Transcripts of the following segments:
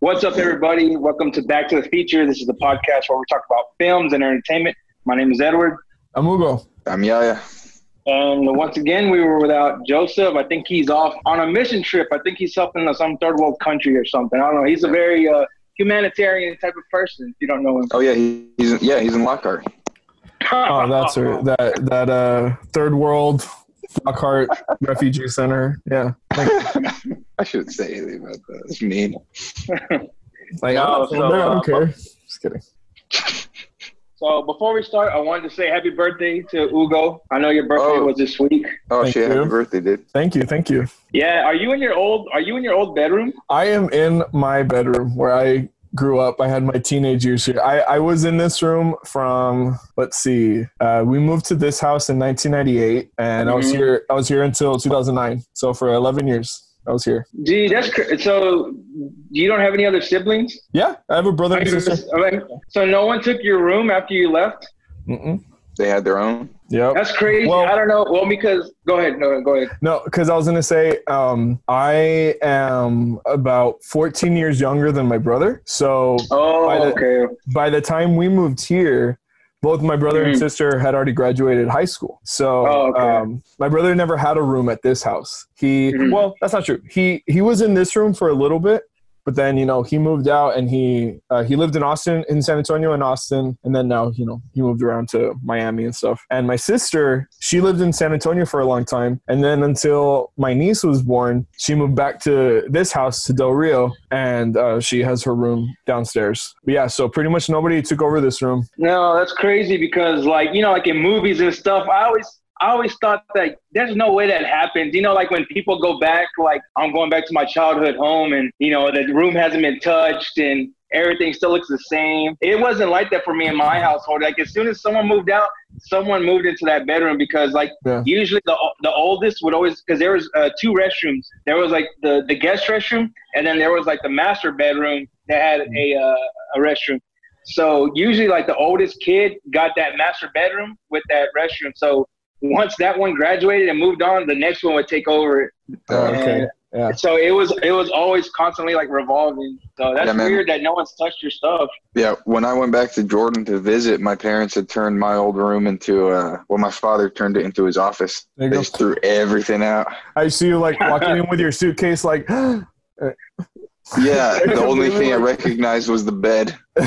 What's up, everybody? Welcome to Back to the Feature. This is the podcast where we talk about films and entertainment. My name is Edward. I'm Hugo. I'm Yaya. And once again, we were without Joseph. I think he's off on a mission trip. I think he's helping some third world country or something. I don't know. He's a very uh, humanitarian type of person. If you don't know him. Oh yeah, he, he's yeah he's in Lockhart. Oh, that's right. That that uh third world Lockhart Refugee Center. Yeah. Thank- I shouldn't say anything about that. It's mean. Like No, I'm so, not there, I uh, don't care. Just kidding. So before we start, I wanted to say happy birthday to Ugo. I know your birthday Oh. was this week. Oh Thank shit! you. Happy birthday, dude. Thank you, thank you. Yeah, are you in your old? Are you in your old bedroom? I am in my bedroom where I grew up. I had my teenage years here. I, I was in this room from let's see. Uh, we moved to this house in 1998, and I was Mhm. here. I was here until 2009. So for 11 years, I was here. Gee, that's cr- so. You don't have any other siblings? Yeah, I have a brother and sister. I so no one took your room after you left? Mm-mm. They had their own. Yep. That's crazy. Well- I don't know. Well, because go ahead. No, go ahead. No, because I was gonna say um, I am about 14 years younger than my brother. So Oh, By the- okay. by the time we moved here, both my brother and Mhm. sister had already graduated high school. So Oh, okay. um, my brother never had a room at this house. He Mhm. well, that's not true. He he was in this room for a little bit, but then you know he moved out and he uh, he lived in Austin, in San Antonio, and Austin, and then now you know he moved around to Miami and stuff. And my sister, she lived in San Antonio for a long time, and then until my niece was born, she moved back to this house to Del Rio, and uh, she has her room downstairs. But yeah, so pretty much nobody took over this room. No, that's crazy because, like, you know, like in movies and stuff, I always, I always thought that there's no way that happens. You know, like when people go back, like I'm going back to my childhood home, and you know, the room hasn't been touched and everything still looks the same. It wasn't like that for me in my household. Like as soon as someone moved out, someone moved into that bedroom because, like, Yeah. usually the the oldest would always because there was uh, two restrooms. There was like the the guest restroom, and then there was like the master bedroom that had a uh, a restroom. So usually, like the oldest kid got that master bedroom with that restroom. So once that one graduated and moved on, the next one would take over. Oh, okay. Yeah. So it was it was always constantly like revolving. So that's Yeah, weird that no one's touched your stuff. Yeah, when I went back to Jordan to visit, my parents had turned my old room into uh well my father turned it into his office. They just threw everything out. I see you like walking in with your suitcase, like. Yeah, the only thing I recognized was the bed.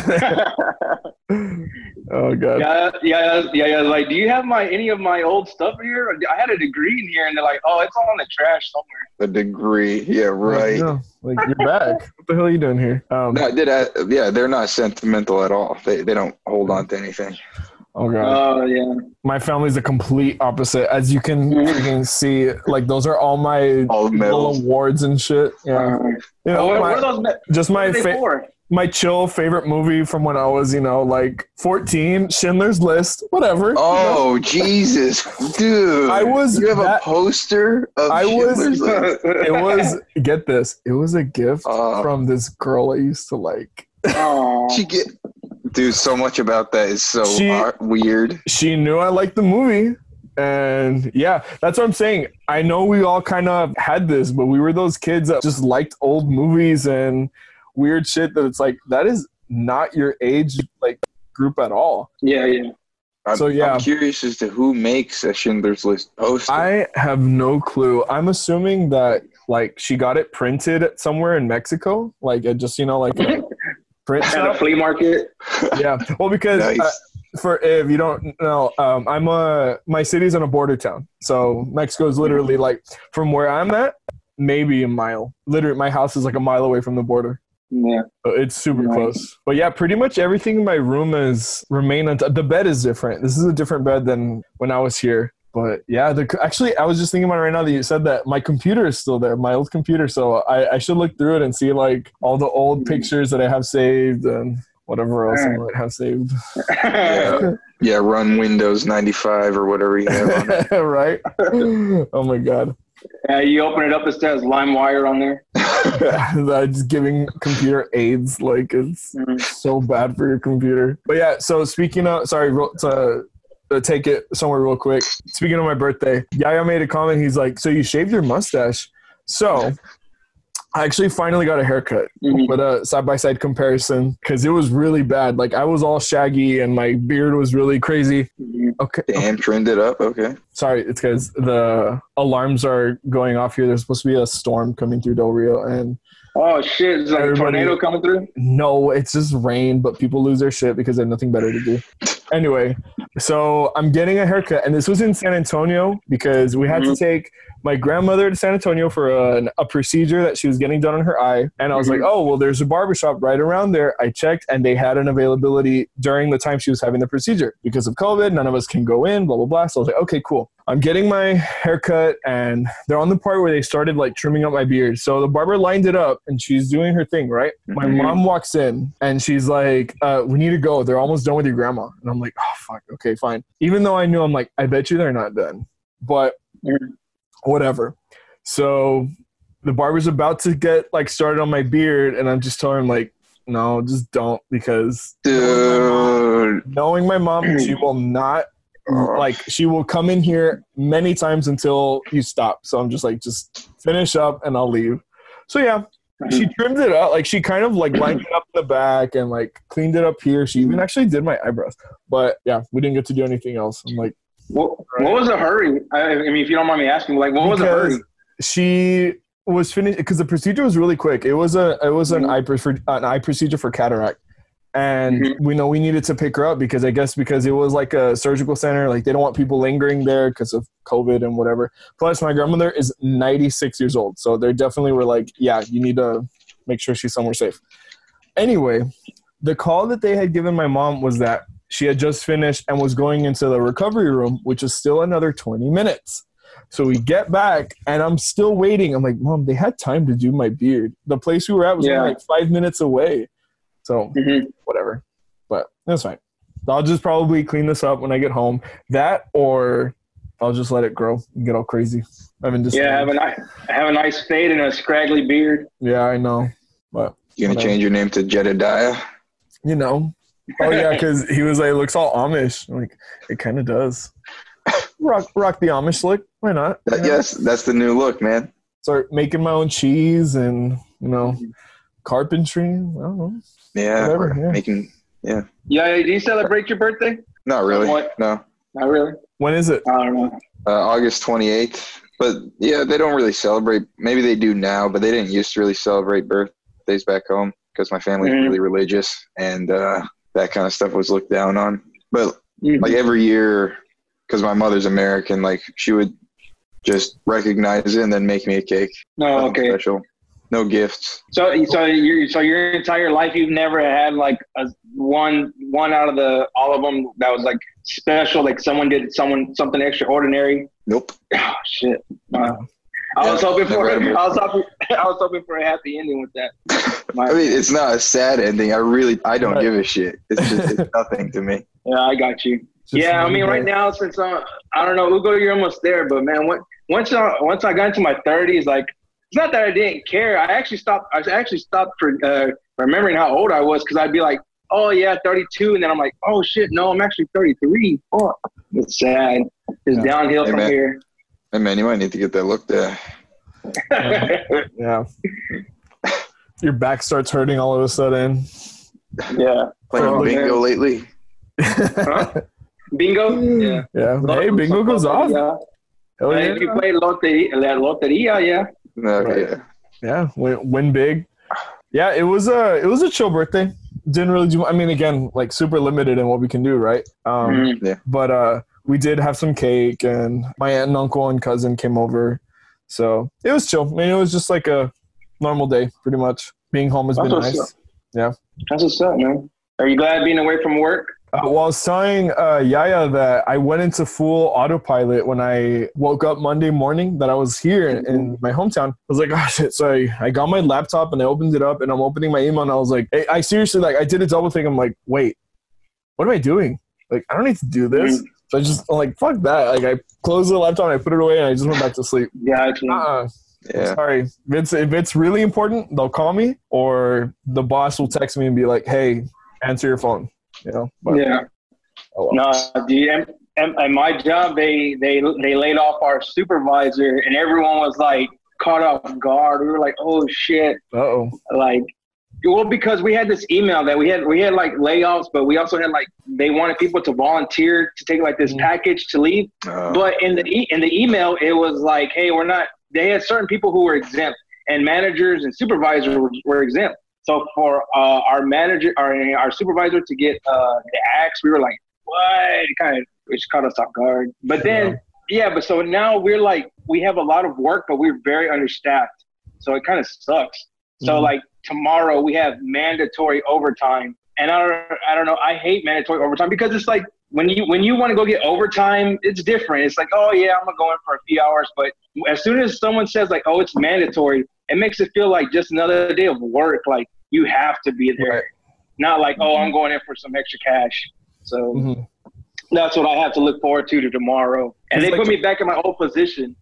oh god. Yeah, yeah, yeah, yeah. Like, do you have my any of my old stuff here? I had a degree in here, and they're like, oh, it's all in the trash somewhere. The degree. Yeah, right. No, like you're back. what the hell are you doing here? Um, No, I did. I, yeah, they're not sentimental at all. They they don't hold on to anything. Oh god. Oh yeah. My family's the complete opposite. As you can Mhm. freaking see, like those are all my All little awards and shit. Yeah. Uh, You know, what, my- what are those? just my what fa- my chill favorite movie from when I was, you know, like 14, Schindler's List, whatever. Oh Jesus, dude! I was You have that- a poster of I was- List? It was get this. It was a gift Oh. from this girl I used to like. Aw. She get, dude. So much about that is so She- ar- weird. she knew I liked the movie. And yeah, that's what I'm saying. I know we all kind of had this, but we were those kids that just liked old movies and weird shit that it's like, that is not your age like group at all. yeah, yeah. I'm, So, yeah. I'm curious as to who makes a Schindler's List poster. I have no clue. I'm assuming that like she got it printed somewhere in Mexico, like at just, you know, like a print At a flea market. Yeah. Well, because Nice. uh, for if you don't know, um, I'm a my city's in a border town, so Mexico is literally like from where I'm at, maybe a mile. Literally, my house is like a mile away from the border. Yeah. So It's super Nice. close. But yeah, pretty much everything in my room is remain. Unt- the bed is different. This is a different bed than when I was here. But yeah, the, actually, I was just thinking about it right now that you said that my computer is still there, my old computer. So I, I should look through it and see like all the old Mhm. pictures that I have saved and whatever else I might have saved. yeah, yeah, run Windows 95 or whatever you have right? Oh my god. Uh, you open it up, it says LimeWire on there. That's giving computer aids. Like it's Mhm. so bad for your computer. But yeah, so speaking of, sorry, to take it somewhere real quick. Speaking of my birthday, Yaya made a comment. He's like, "So you shaved your mustache?" So I actually finally got a haircut Mhm. with a side by side comparison because it was really bad. Like I was all shaggy and my beard was really crazy. Mhm. Okay, Damn, trimmed it up. Okay. sorry, it's because the alarms are going off here. There's supposed to be a storm coming through Del Rio, and Oh shit! Is like a tornado coming through. no, it's just rain. But people lose their shit because they have nothing better to do. Anyway, so I'm getting a haircut, and this was in San Antonio because we had Mhm. to take my grandmother to San Antonio for a, a procedure that she was getting done on her eye. And I was Mhm. like, oh, well, there's a barbershop right around there. I checked, and they had an availability during the time she was having the procedure. Because of COVID, none of us can go in, blah, blah, blah. So I was like, okay, cool. I'm getting my haircut, and they're on the part where they started like trimming up my beard. So the barber lined it up, and she's doing her thing, right? My Mhm. mom walks in, and she's like, uh, we need to go. They're almost done with your grandma. And I'm like, oh, fuck. Okay, fine. Even though I knew, I'm like, I bet you they're not done. But Mhm. whatever. So the barber's about to get like started on my beard, and I'm just telling him like, no, just don't because Dude. knowing my mom, she will not like she will come in here many times until you stop. So I'm just like, just finish up and I'll leave. So yeah, she trimmed it up. Like she kind of like lined it up in the back and like cleaned it up here. She even actually did my eyebrows. But yeah, we didn't get to do anything else. I'm like, What, what was the hurry? I, I mean, if you don't mind me asking, like, what was the hurry? she was finished because the procedure was really quick. It was a it was an Mhm. eye for an eye procedure for cataract, and Mhm. we know we needed to pick her up because I guess because it was like a surgical center, like they don't want people lingering there because of COVID and whatever. Plus, my grandmother is ninety six years old, so they definitely were like, yeah, you need to make sure she's somewhere safe. Anyway, the call that they had given my mom was that she had just finished and was going into the recovery room, which is still another 20 minutes. So we get back and I'm still waiting. I'm like, Mom, they had time to do my beard. The place we were at was Yeah. like five minutes away. So Mhm. whatever. But that's fine. I'll just probably clean this up when I get home. That or I'll just let it grow and get all crazy. I mean, just Yeah, I have a nice, I have a nice fade and a scraggly beard. yeah, I know. But You gonna Whatever. change your name to Jedediah? you know. Oh yeah, because he was like, it looks all Amish. I'm like, it kind of does. Rock, rock the Amish look. Why not? That, You know? yes, that's the new look, man. Start making my own cheese and you know, carpentry. I don't know. Yeah, Whatever, yeah. making. Yeah, do you celebrate your birthday? Not really. Somewhat. No, Not really. When is it? I don't know. uh, August twenty eighth. But yeah, they don't really celebrate. Maybe they do now, but they didn't used to really celebrate birthdays back home because my family's Mhm. really religious and uh, that kind of stuff was looked down on. But Mhm. like every year, because my mother's American, like she would just recognize it and then make me a cake. No, Oh, okay. Special. No gifts. So, so your so your entire life, you've never had like a one one out of the all of them that was like special, like someone did someone something extraordinary. Nope. Oh shit! Wow. I was hoping for I was hoping I was hoping for a happy ending with that. My- I mean, it's not a sad ending. I really, I don't give a shit. It's just it's nothing to me. yeah, I got you. Just yeah, I mean, right day. now since uh, I don't know, Ugo, you're almost there, but man, when, once I, once I got into my 30s, like it's not that I didn't care. I actually stopped. I actually stopped for uh, remembering how old I was because I'd be like, oh yeah, 32, and then I'm like, oh shit, no, I'm actually 33. Oh, it's sad. It's Yeah. downhill Hey, from man. here. Hey man, you might need to get that looked at. Yeah. Your back starts hurting all of a sudden. yeah. Playing Oh, bingo man. lately. Huh? Bingo. Yeah. Yeah. Hey, bingo goes off. Yeah. Hell yeah. If you play loteria, loteria, yeah. Okay. Right. Yeah. Win, win big. Yeah. It was a it was a chill birthday. Didn't really do. I mean, again, like super limited in what we can do, right? Um, Mhm. but uh we did have some cake and my aunt and uncle and cousin came over so it was chill i mean it was just like a normal day pretty much being home has been nice. what's nice That's what's up, man. Are you glad being away from work? Uh, well i was telling uh, yaya that i went into full autopilot when i woke up monday morning that i was here in, in my hometown i was like oh shit so I, I got my laptop and i opened it up and i'm opening my email and i was like I, I seriously like i did a double think i'm like wait what am i doing? Like i don't need to do this. So i just I'm like fuck that. Like i closed the laptop and i put it away and i just went back to sleep. Yeah, it's uh Yeah. Sorry. If it's if it's really important, they'll call me or the boss will text me and be like, "Hey, answer your phone." You know. But, yeah. oh well. No, dude. And, and, and my job, they they they laid off our supervisor, and everyone was like caught off guard. We were like, oh shit. oh. Like well, because we had this email that we had we had like layoffs, but we also had like they wanted people to volunteer to take like this Mhm. package to leave. Uh, But in the e- in the email, it was like, hey, we're not. They had certain people who were exempt, and managers and supervisors were, were exempt. So for uh, our manager, our our supervisor to get uh, the axe, we were like, what? It kind of which caught us off guard. But then, yeah. but so now we're like, we have a lot of work, but we're very understaffed. So it kind of sucks. So Mhm. like tomorrow we have mandatory overtime, and I don't, I don't know. I hate mandatory overtime because it's like when you when you want to go get overtime, it's different. It's like, oh yeah, I'm gonna go in for a few hours, but as soon as someone says like, oh, it's mandatory, it makes it feel like just another day of work. Like you have to be there, Right. not like, oh, I'm going in for some extra cash. So Mhm. that's what I have to look forward to to tomorrow. And It's they like- put me back in my old position.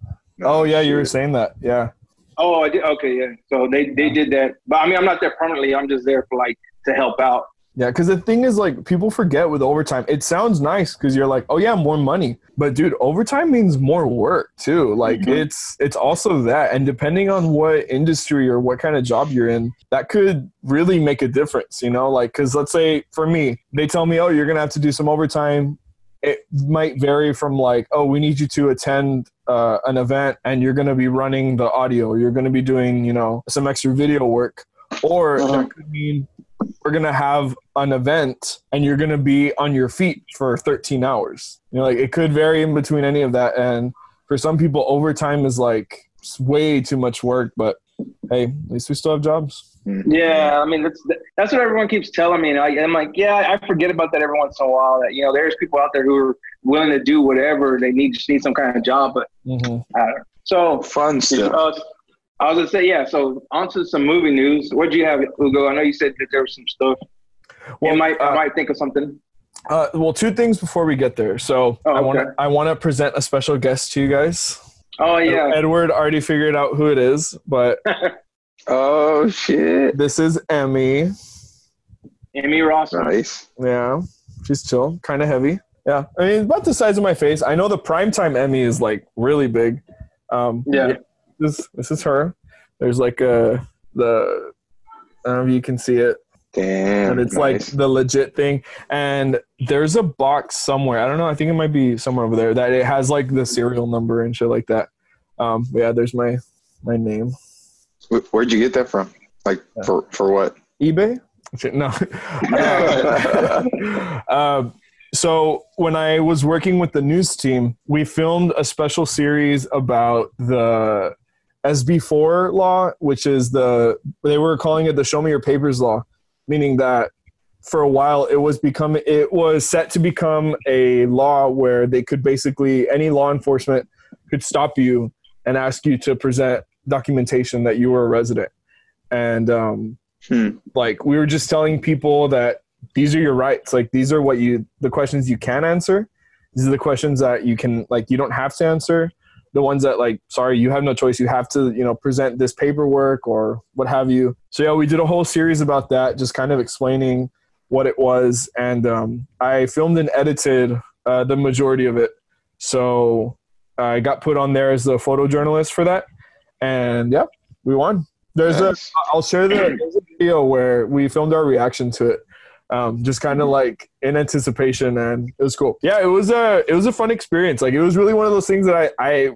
Oh yeah, you were saying that. Yeah. Oh, I did. Okay, yeah. So they they did that, but I mean, I'm not there permanently. I'm just there for like to help out. Yeah, because the thing is, like, people forget with overtime. It sounds nice because you're like, oh yeah, more money, but dude, overtime means more work too. Like, Mhm. it's it's also that, and depending on what industry or what kind of job you're in, that could really make a difference. You know, like, because let's say for me, they tell me, oh, you're gonna have to do some overtime. It might vary from like, oh, we need you to attend uh, an event, and you're gonna be running the audio. You're gonna be doing, you know, some extra video work, or Uh-huh. that could mean we're gonna have an event and you're gonna be on your feet for 13 hours. You know, like it could vary in between any of that. And for some people, overtime is like it's way too much work. But hey, at least we still have jobs. Yeah, I mean that's that's what everyone keeps telling me, and I, I'm like, yeah, I forget about that every once in a while. That you know, there's people out there who are willing to do whatever they need, just need some kind of job. But Mm-hmm. I don't know. So Fun stuff. I was gonna say, yeah. So on to some movie news. What do you have, Hugo? I know you said that there was some stuff. Well, I might, uh, I might think of something. Uh, well, two things before we get there. So Oh, I want to okay. I want to present a special guest to you guys. Oh yeah. Edward already figured out who it is, but Oh shit! this is Emmy. Emmy Ross. Nice. Yeah, she's chill, kind of heavy. Yeah, I mean, about the size of my face. I know the primetime Emmy is like really big. Um, Yeah. This this is her. There's like a the I don't know if you can see it, Damn. but it's nice. like the legit thing. And there's a box somewhere. I don't know. I think it might be somewhere over there that it has like the serial number and shit like that. Um, yeah, there's my my name. Where'd you get that from? Like for for what? eBay? No. um, so when I was working with the news team, we filmed a special series about the SB4 law, which is the they were calling it the Show Me Your Papers law, meaning that for a while it was become it was set to become a law where they could basically any law enforcement could stop you and ask you to present documentation that you were a resident. And um, Hmm. like we were just telling people that these are your rights. Like these are what you the questions you can answer. These are the questions that you can like you don't have to answer the ones that like sorry you have no choice. You have to you know present this paperwork or what have you. So yeah we did a whole series about that just kind of explaining what it was. And um, i filmed and edited uh, the majority of it. So i got put on there as the photojournalist for that. And yeah we won. There's a Nice. I'll share the a video where we filmed our reaction to it. Um, just kind of like in anticipation and it was cool. Yeah, it was a it was a fun experience. Like it was really one of those things that I I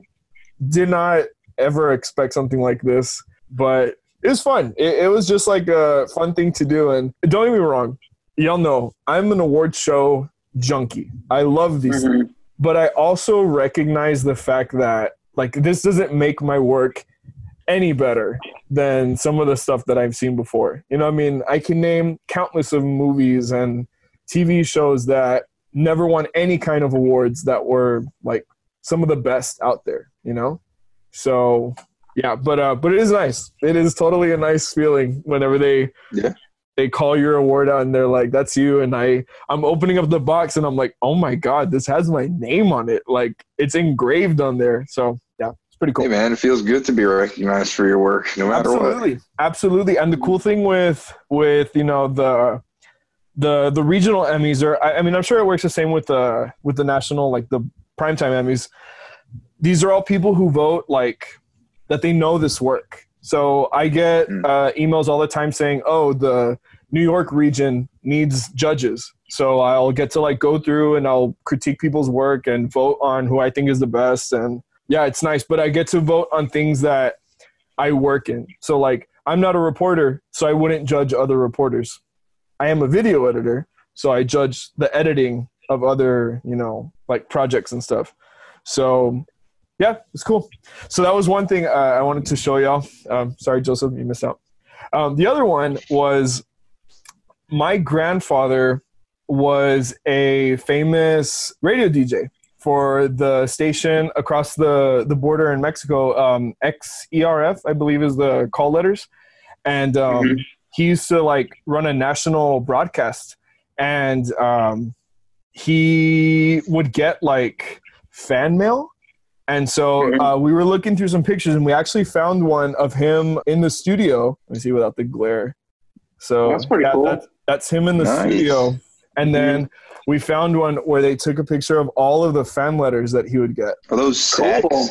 did not ever expect something like this, but it was fun. It, it was just like a fun thing to do. And don't get me wrong, y'all know I'm an award show junkie. I love these things Mhm. but I also recognize the fact that like this doesn't make my work any better than some of the stuff that I've seen before. You know, I mean, I can name countless of movies and TV shows that never won any kind of awards that were like some of the best out there. You know, so yeah, but uh, but it is nice. It is totally a nice feeling whenever they Yeah. they call your award out and they're like, "That's you," and I I'm opening up the box and I'm like, "Oh my god, this has my name on it! Like it's engraved on there." So yeah, pretty cool. Hey man, it feels good to be recognized for your work, no matter what. absolutely absolutely and the cool thing with with you know the the the regional emmys are I, I mean i'm sure it works the same with the with the national like the primetime emmys these are all people who vote like that they know this work. So I get Mm. uh, emails all the time saying, "Oh, the New York region needs judges." So I'll get to like go through and I'll critique people's work and vote on who I think is the best. And yeah, it's nice. But I get to vote on things that I work in. So like I'm not a reporter, so I wouldn't judge other reporters. I am a video editor, so I judge the editing of other, you know, like projects and stuff. So yeah, it's cool. So that was one thing uh, I wanted to show y'all. Um, sorry, Joseph, you missed out. Um, the other one was my grandfather was a famous radio DJ for the station across the, the border in Mexico, um, XERF, I believe is the call letters. And um, Mhm. he used to like run a national broadcast. And um, he would get like fan mail. And so Mhm. uh, we were looking through some pictures and we actually found one of him in the studio. Let me see without the glare. So That's pretty yeah, cool. That's, that's him in the Nice. studio. And Mhm. then we found one where they took a picture of all of the fan letters that he would get. Are those sacks? Cool.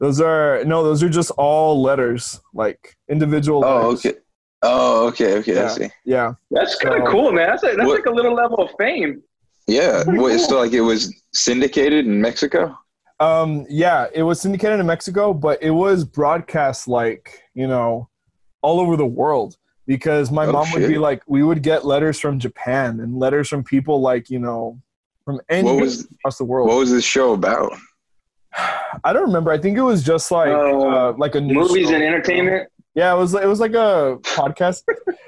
Those are no, those are just all letters, like individual. Oh, letters. okay. Oh, okay, okay. Yeah. I see. Yeah, That's kind of So- cool, man. That's, a, that's What- like a little level of fame. Yeah. Pretty Wait, cool. so like it was syndicated in Mexico? um, yeah. It was syndicated in Mexico, but it was broadcast like you know all over the world because my Oh, mom would be like, we would get letters from Japan and letters from people like you know from any What was across the world. what was this show about? I don't remember. I think it was just like Oh, uh, like a news Movies show. and entertainment. Yeah, it was it was like a podcast.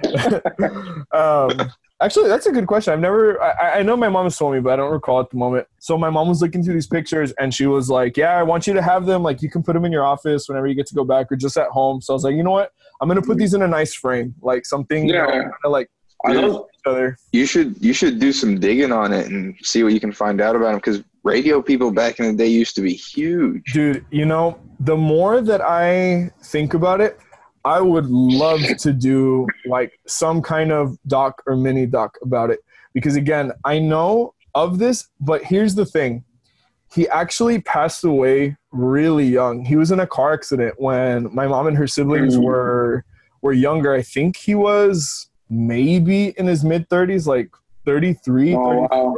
um, actually, that's a good question. I've never. I, I know my mom has told me, but I don't recall at the moment. So my mom was looking through these pictures, and she was like, "Yeah, I want you to have them. Like, you can put them in your office whenever you get to go back, or just at home." So I was like, "You know what? I'm gonna put mm-hmm. these in a nice frame, like something, you know, Yeah. kind of like Dude. those, each other." You should you should do some digging on it and see what you can find out about them because radio people back in the day used to be huge. Dude, you know, the more that I think about it, I would love to do like some kind of doc or mini doc about it. Because again, I know of this, but here's the thing. He actually passed away really young. He was in a car accident when my mom and her siblings Mm. were were younger. I think he was maybe in his mid 30s, like 33, oh, wow.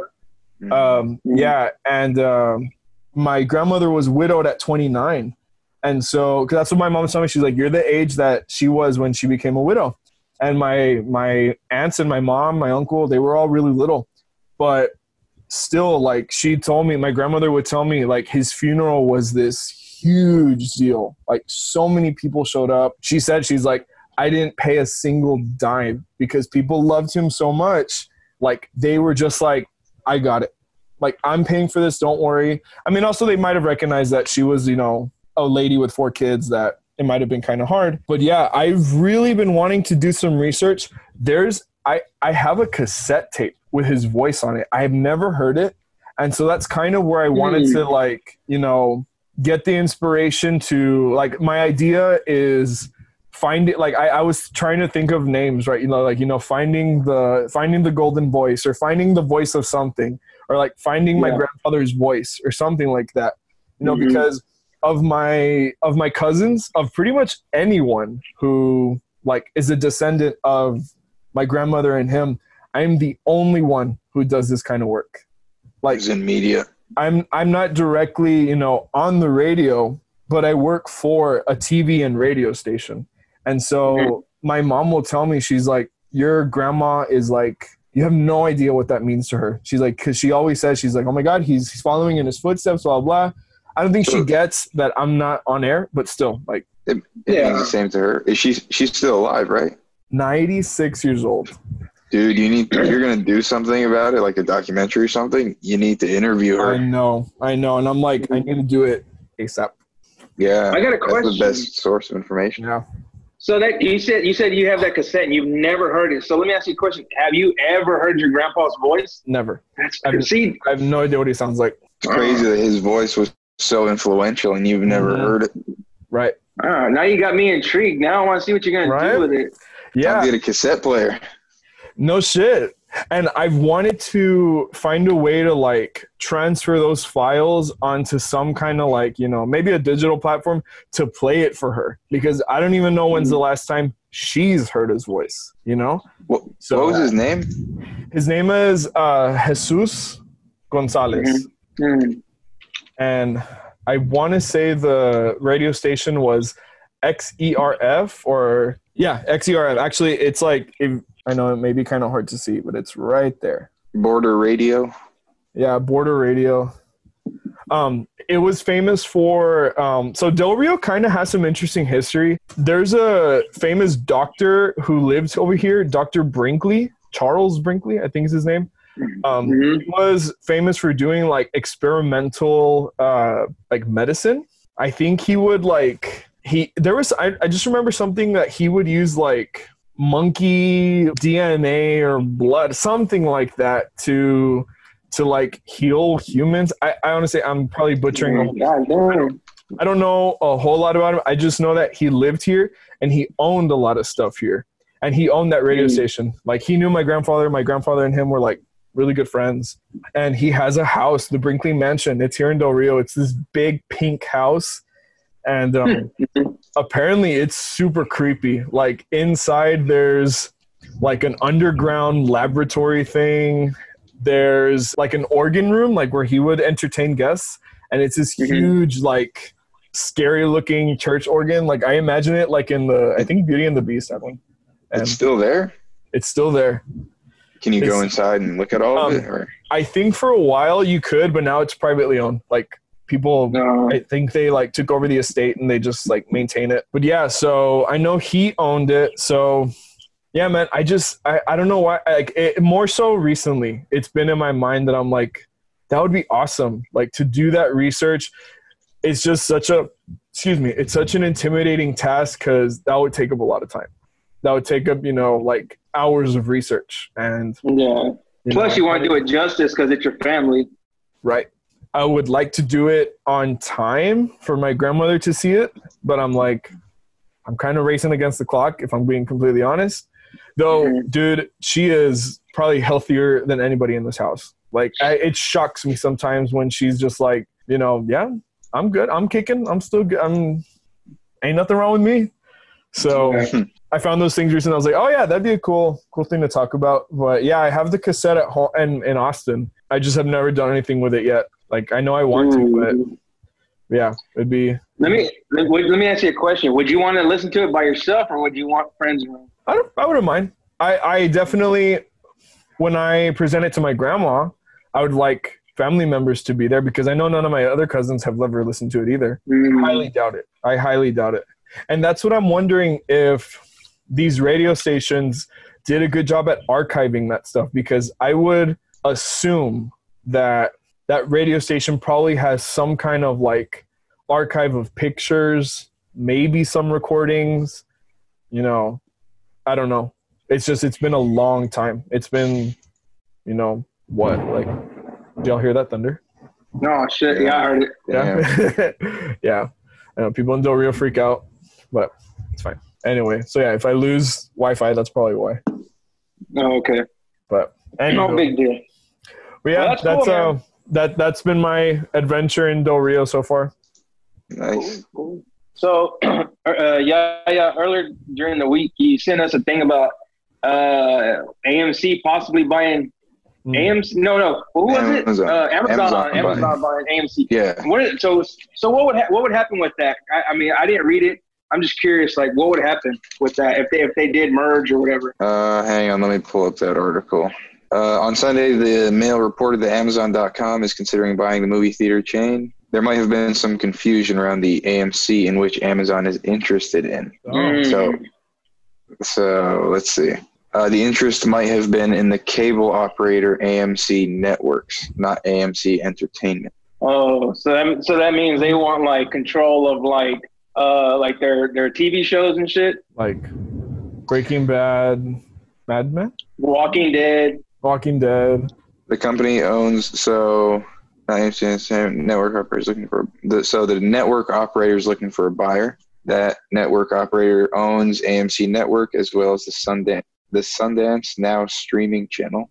um, Mhm. yeah, and um, my grandmother was widowed at 29, and so cause that's what my mom told me. She's like, "You're the age that she was when she became a widow." And my my aunts and my mom, my uncle, they were all really little, but still, like she told me, my grandmother would tell me, like his funeral was this huge deal. Like so many people showed up. She said, she's like, I didn't pay a single dime because people loved him so much. Like they were just like, I got it. Like I'm paying for this. Don't worry. I mean, also they might have recognized that she was, you know, a lady with four kids. That it might have been kind of hard. But yeah, I've really been wanting to do some research. There's I I have a cassette tape with his voice on it. I've never heard it, and so that's kind of where I wanted Hmm. to like, you know, get the inspiration to like. My idea is find it like I, I was trying to think of names right you know like you know finding the finding the golden voice or finding the voice of something or like finding my grandfather's voice or something like that you know Mhm. because of my of my cousins of pretty much anyone who like is a descendant of my grandmother and him i'm the only one who does this kind of work like Like in media. I'm I'm not directly, you know, on the radio, but I work for a TV and radio station. And so my mom will tell me she's like your grandma is like you have no idea what that means to her. She's like cuz she always says she's like, "Oh my god, he's he's following in his footsteps, blah blah." I don't think she gets that I'm not on air, but still, like It Yeah. means the same to her. Is she she's still alive, right? 96 years old. Dude, you need if you're gonna do something about it, like a documentary or something, you need to interview her. I know. I know, and I'm like I need to do it ASAP. Yeah. I got a That's the question. best source of information. Yeah. So that you said you said you have that cassette and you've never heard it. So let me ask you a question: Have you ever heard your grandpa's voice? Never. That's I've- see. I have no idea what he sounds like. It's crazy that his voice was so influential and you've never Mhm. heard it. Right. Ah, now you got me intrigued. Now I want to see what you're gonna Right? do with it. I'll Yeah. get a cassette player. No shit. and I've wanted to find a way to like transfer those files onto some kind of like, you know, maybe a digital platform to play it for her because I don't even know when's the last time she's heard his voice, you know? What, So- what was his name? His name is uh, Jesus Gonzalez. Mm. And I want to say the radio station was XERF or, yeah, XERF. Actually, it's like, if, I know it may be kind of hard to see, but it's right there. Border Radio. Yeah, Border Radio. Um, it was famous for um, so Del Rio kind of has some interesting history. There's a famous doctor who lives over here, Dr. Brinkley, Charles Brinkley, I think is his name. Um, Mhm. he was famous for doing like experimental uh, like medicine. I think he would like he there was I, I just remember something that he would use like monkey DNA or blood, something like that to to like heal humans. I, I honestly I'm probably butchering God damn. I don't know a whole lot about him. I just know that he lived here and he owned a lot of stuff here. And he owned that radio Mm. station. Like he knew my grandfather. My grandfather and him were like really good friends. And he has a house, the Brinkley Mansion. It's here in Del Rio. It's this big pink house. And um, apparently it's super creepy. Like inside there's like an underground laboratory thing. There's like an organ room, like where he would entertain guests. And it's this Mhm. huge, like scary looking church organ. Like I imagine it like in the I think Beauty and the Beast that one. And It's still there. it's still there. Can you go inside and look at all Um, of it? Or I think for a while you could, but now it's privately owned. Like people No. I think they like took over the estate and they just like maintain it. But yeah, so I know he owned it. So yeah, man, I just I, I don't know why like it, more so recently. It's been in my mind that I'm like that would be awesome. Like to do that research. It's just such a excuse me, it's such an intimidating task cuz that would take up a lot of time. That would take up, you know, like hours of research and Yeah. you Plus, know, you want to do it justice because it's your family. Right. I would like to do it on time for my grandmother to see it, but I'm like, I'm kind of racing against the clock if I'm being completely honest. Though, dude, she is probably healthier than anybody in this house. Like, I, it shocks me sometimes when she's just like, you know, yeah, I'm good. I'm kicking. I'm still good. I'm, ain't nothing wrong with me. So I found those things recently. I was like, oh yeah, that'd be a cool, cool thing to talk about. But yeah, I have the cassette at home and in Austin. I just have never done anything with it yet. Like I know I want to, but yeah, it'd be. Let me let, let me ask you a question. Would you want to listen to it by yourself, or would you want friends around? I don't. I wouldn't mind. I I definitely, when I present it to my grandma, I would like family members to be there because I know none of my other cousins have ever listened to it either. Mm. highly doubt it. I highly doubt it. And that's what I'm wondering if these radio stations did a good job at archiving that stuff because I would assume that that radio station probably has some kind of like archive of pictures, maybe some recordings, you know. I don't know. It's just it's been a long time. It's been you know what like did y'all hear that thunder? No shit. Yeah, I heard it. Yeah. yeah. I know people in Del Rio freak out, but it's fine. Anyway, so yeah, if I lose Wi Fi, that's probably why. Oh, okay. But anyway, No big deal. but yeah, Well, that's that's, cool, uh man. That that's been my adventure in Del Rio so far. nice. Cool. So, uh, yeah, yeah. Earlier during the week, you sent us a thing about uh, AMC possibly buying Mm. AMC. No, no. Who was Amazon. it? Uh, Amazon. Amazon Amazon, buying AMC. Yeah. What is, so, so what would ha- what would happen with that? I, I mean, I didn't read it. I'm just curious, like, what would happen with that if they if they did merge or whatever? Uh, hang on, let me pull up that article. Uh, on Sunday, the Mail reported that Amazon.com is considering buying the movie theater chain. There might have been some confusion around the AMC in which Amazon is interested in. Oh. So, so let's see. Uh, the interest might have been in the cable operator AMC Networks, not AMC Entertainment. Oh, so that so that means they want like control of like uh like their their TV shows and shit. Like Breaking Bad, Mad Men, Walking Dead. Walking Dead. The company owns so not AMC Entertainment network operators looking for the so the network operator is looking for a buyer. That network operator owns AMC Network as well as the Sundance the Sundance Now streaming channel.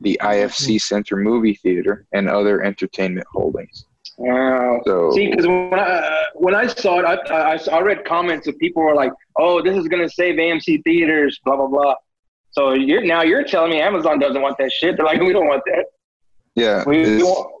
the IFC mm-hmm. Center movie theater, and other entertainment holdings. Wow. So See, because when I uh, when I saw it, I, I, I read comments of people were like, "Oh, this is gonna save AMC theaters," blah blah blah. So you're now you're telling me Amazon doesn't want that shit. They're like, "We don't want that. yeah, We, we it's, want,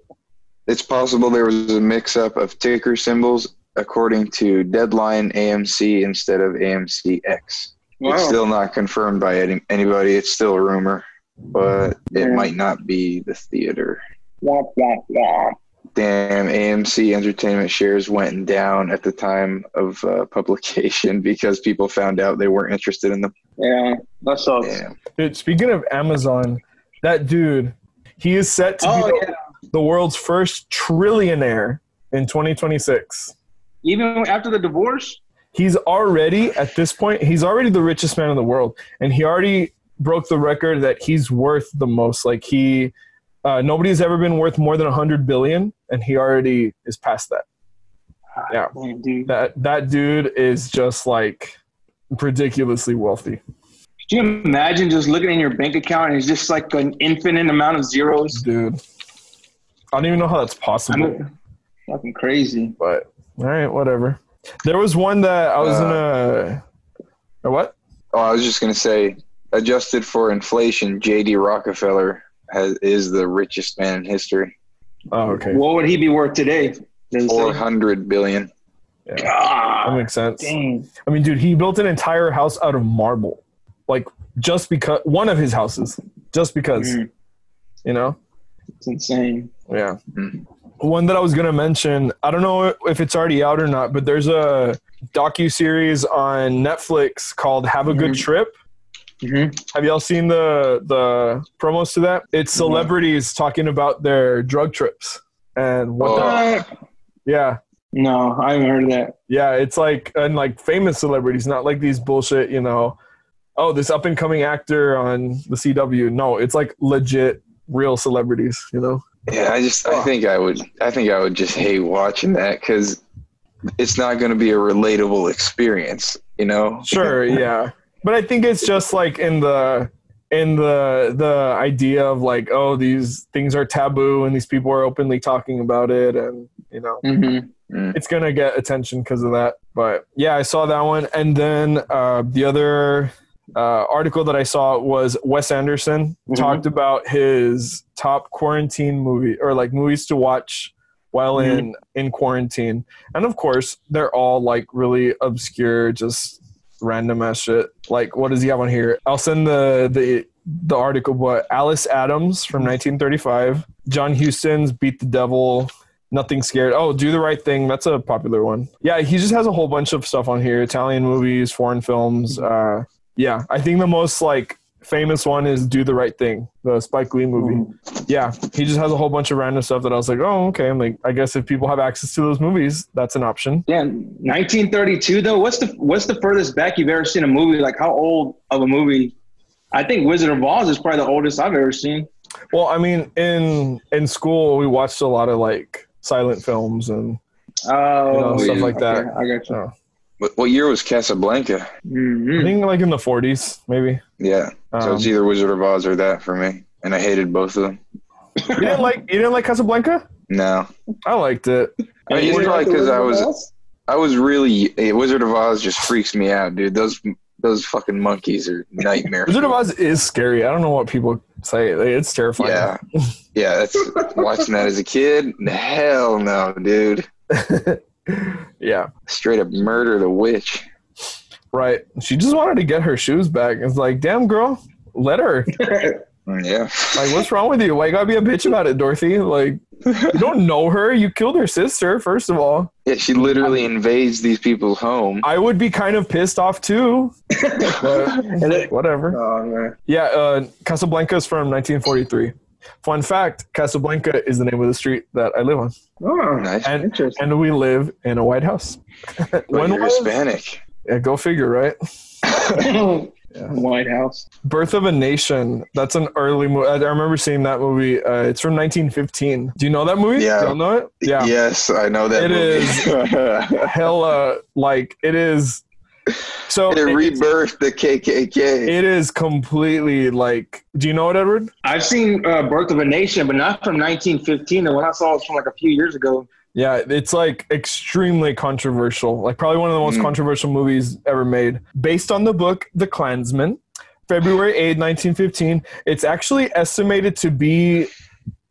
it's possible there was a mix-up of ticker symbols. According to Deadline, AMC instead of AMCX. It's wow. still not confirmed by any, anybody. It's still a rumor, but it Yeah. might not be the theater. Womp womp womp. Damn, AMC Entertainment shares went down at the time of uh, publication because people found out they weren't interested in them. Yeah, that sucks. Damn. Dude, speaking of Amazon, that dude, he is set to Oh be yeah. the world's first trillionaire in 2026. Even after the divorce. He's already at this point, he's already the richest man in the world, and he already broke the record that he's worth the most. Like he, uh, nobody's ever been worth more than 100 billion, and he already is past that. Yeah. Damn, dude. That that dude is just like ridiculously wealthy. Could you imagine just looking in your bank account and it's just like an infinite amount of zeros? dude. I don't even know how that's I possible, mean, fucking crazy. but all right, whatever. There was one that I was in a, uh, a what? Oh, I was just gonna say, adjusted for inflation, J.D. Rockefeller has is the richest man in history. Oh, okay, What would he be worth today? Does it say? Four hundred billion. That God, makes sense. dang. I mean, dude, he built an entire house out of marble, like just because one of his houses, just because, Mm, you know. it's insane. Yeah. Mm. One that I was gonna mention, I don't know if it's already out or not, but there's a docu series on Netflix called "Have a Good Mhm. Trip." hmm Have y'all seen the the promos to that? It's No. celebrities talking about their drug trips and what. Oh. the- yeah, no, I haven't heard of that. yeah. It's like and like famous celebrities, not like these bullshit. You know, oh, this up and coming actor on the CW. No, it's like legit, real celebrities. You know. Yeah, I just I oh. think I would I think I would just hate watching that because it's not going to be a relatable experience. You know. Sure, yeah. But I think it's just like in the in the the idea of like, oh, these things are taboo and these people are openly talking about it and you know mm-hmm. Hmm it's gonna get attention because of that. But yeah, I saw that one, and then uh, the other uh, article that I saw was Wes Anderson Mhm. talked about his top quarantine movie or like movies to watch while Mhm. in in quarantine, and of course they're all like really obscure, just random ass shit. Like what does he have on here? I'll send the the the article, but Alice Adams from 1935, John Huston's Beat the Devil, Nothing Sacred. Oh, Do the Right Thing. That's a popular one. Yeah, he just has a whole bunch of stuff on here Italian movies, foreign films. Uh, yeah, I think the most like famous one is Do the Right Thing, the Spike Lee movie. Yeah, he just has a whole bunch of random stuff that I was like, oh, okay. I'm like, I guess if people have access to those movies, that's an option. Yeah, 1932 though. What's the what's the furthest back you've ever seen a movie? Like how old of a movie? I think Wizard of Oz is probably the oldest I've ever seen. Well, I mean, in in school, we watched a lot of like silent films and Oh, you know, stuff yeah. like that. okay, I got you. So, What, what year was Casablanca? I Mhm. think like in the 40s, maybe. Yeah, so Um, it's either Wizard of Oz or that for me, and I hated both of them. you didn't like you didn't like Casablanca? No, I liked it. I mean, You it's probably like because I was I was really eh, Wizard of Oz just freaks me out, dude. Those those fucking monkeys are nightmare. Wizard of Oz is scary. I don't know what people say. Like, It's terrifying. Yeah, yeah. That's watching that as a kid. Hell no, dude. yeah. Straight up murder the witch. Right. She just wanted to get her shoes back. It's like, damn girl, let her. Yeah. Like, what's wrong with you? Why you gotta be a bitch about it, Dorothy? Like, you don't know her. You killed her sister, first of all. Yeah, she literally invades these people's home. I would be kind of pissed off too. But And it- whatever. oh man. Yeah, uh, Casablanca is from 1943. Fun fact Casablanca is the name of the street that I live on. Oh, Nice. And, interesting. and we live in a White House. When you're was, Hispanic. yeah, go figure, right? White House. Birth of a Nation. That's an early movie. I remember seeing that movie. Uh, it's from 1915. Do you know that movie? Yeah. Do know it? Yeah. Yes, I know that It movie. Hella, like, it is So It it- rebirthed the KKK. it is completely like. Do you know it, Edward? I've seen uh, Birth of a Nation, but not from 1915. The one I saw was from like a few years ago. Yeah, it's like extremely controversial. Like probably one of the most Mm. controversial movies ever made. Based on the book The Clansman, February 8, 1915. It's actually estimated to be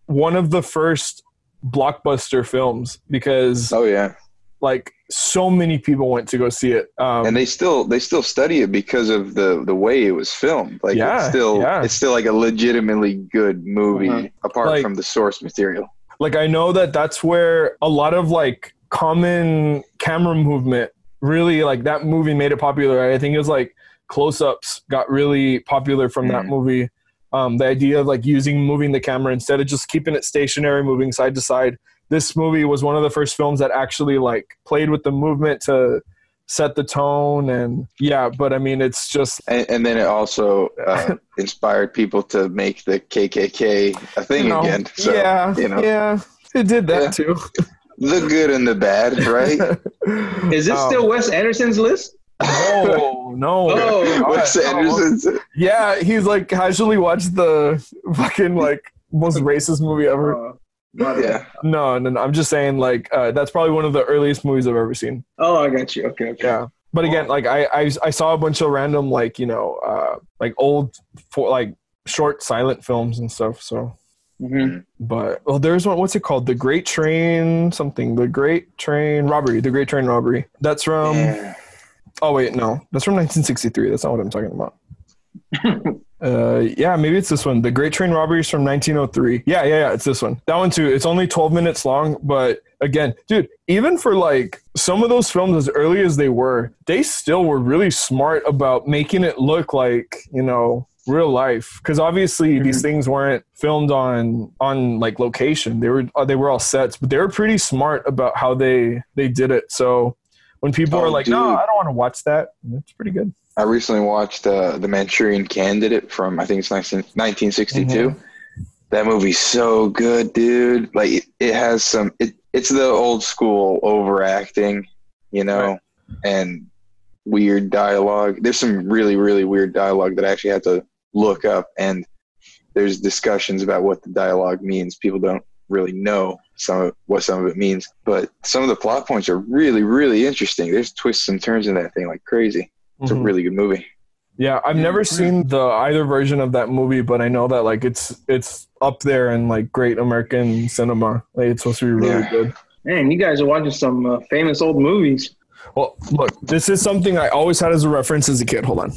one of the first blockbuster films because oh yeah, like so many people went to go see it. Um, and they still they still study it because of the the way it was filmed. Like Yeah, it's still yeah. it's still like a legitimately good movie Mhm. apart Like- from the source material. like I know that that's where a lot of like common camera movement really like that movie made it popular. I think it was like close-ups got really popular from that Mhm. movie. Um, the idea of like using moving the camera instead of just keeping it stationary, moving side to side. This movie was one of the first films that actually like played with the movement to set the tone and yeah. But I mean, it's just And, and then it also uh, inspired people to make the KKK a thing you know, again. So yeah, you know yeah, it did that Yeah. too. the good and the bad, right? Is this Um, still Wes Anderson's list? No, no. Oh, Wes no. Anderson's Yeah, he's like casually watched the fucking like most racist movie ever. Uh, my yeah. No, no, no. I'm just saying like uh, that's probably one of the earliest movies I've ever seen. Oh, I got you. Okay, okay. Yeah. But again, like I, I, I saw a bunch of random like you know uh, like old for like short silent films and stuff. So, Mhm. but well, there's one. What's it called? The Great Train something. The Great Train Robbery. The Great Train Robbery. That's from. Yeah. Oh wait, no, that's from 1963. That's not what I'm talking about. Uh, yeah, maybe it's this one. The Great Train Robbery is from 1903. Yeah, yeah, yeah, it's this one. That one too. It's only 12 minutes long, but again, dude, even for like some of those films as early as they were, they still were really smart about making it look like you know real life because obviously these things weren't filmed on on like location they were uh, they were all sets but they were pretty smart about how they they did it so when people Oh, are like no i don't want to watch that it's pretty good I recently watched uh, The Manchurian Candidate from I think it's 19, 1962. That movie's so good, dude. Like it, it has some. It, it's the old school overacting, you know, and weird dialogue. There's some really really weird dialogue that I actually had to look up, and there's discussions about what the dialogue means. People don't really know some of what some of it means, but some of the plot points are really really interesting. There's twists and turns in that thing like crazy. It's Mhm. a really good movie. yeah i've never seen the either version of that movie but i know that like it's it's up there in like great american cinema like it's supposed to be really Yeah. good Man, you guys are watching some uh, famous old movies. well look this is something i always had as a reference as a kid hold on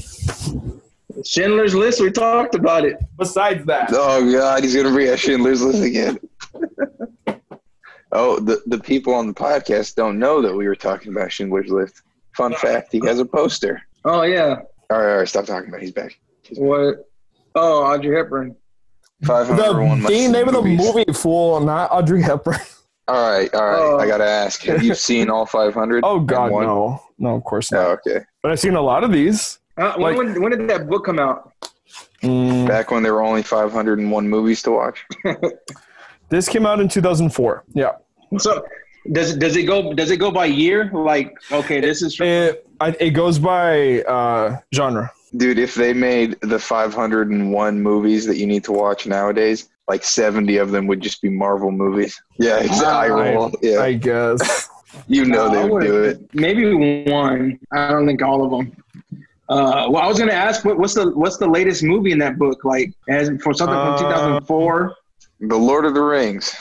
Schindler's List. We talked about it. besides that Oh God, he's gonna bring up Schindler's List again. oh, the the people on the podcast don't know that we were talking about Schindler's List. Fun fact: he has a poster. Oh yeah. All right, all right, stop talking about. it. He's back. What? Oh, Audrey Hepburn. Five hundred the one. the name of the movie fool not audrey hepburn All right, all right. Oh. I gotta ask: Have you seen all five hundred? oh god no no of course not Oh, okay. but i've seen a lot of these Uh, when, Like- when, when did that book come out? Mm, Back when there were only five hundred and one movies to watch. this came out in 2004 yeah So does does it go does it go by year? Like okay, this is from, it, it goes by uh, genre Dude, if they made the 501 movies that you need to watch nowadays, like 70 of them would just be Marvel movies. Yeah, exactly. I roll. Yeah, i guess you know I they would would- do it. maybe one. I don't think all of them. Uh, well, I was gonna ask what, what's the what's the latest movie in that book? Like as for something from Uh, 2004, The Lord of the Rings,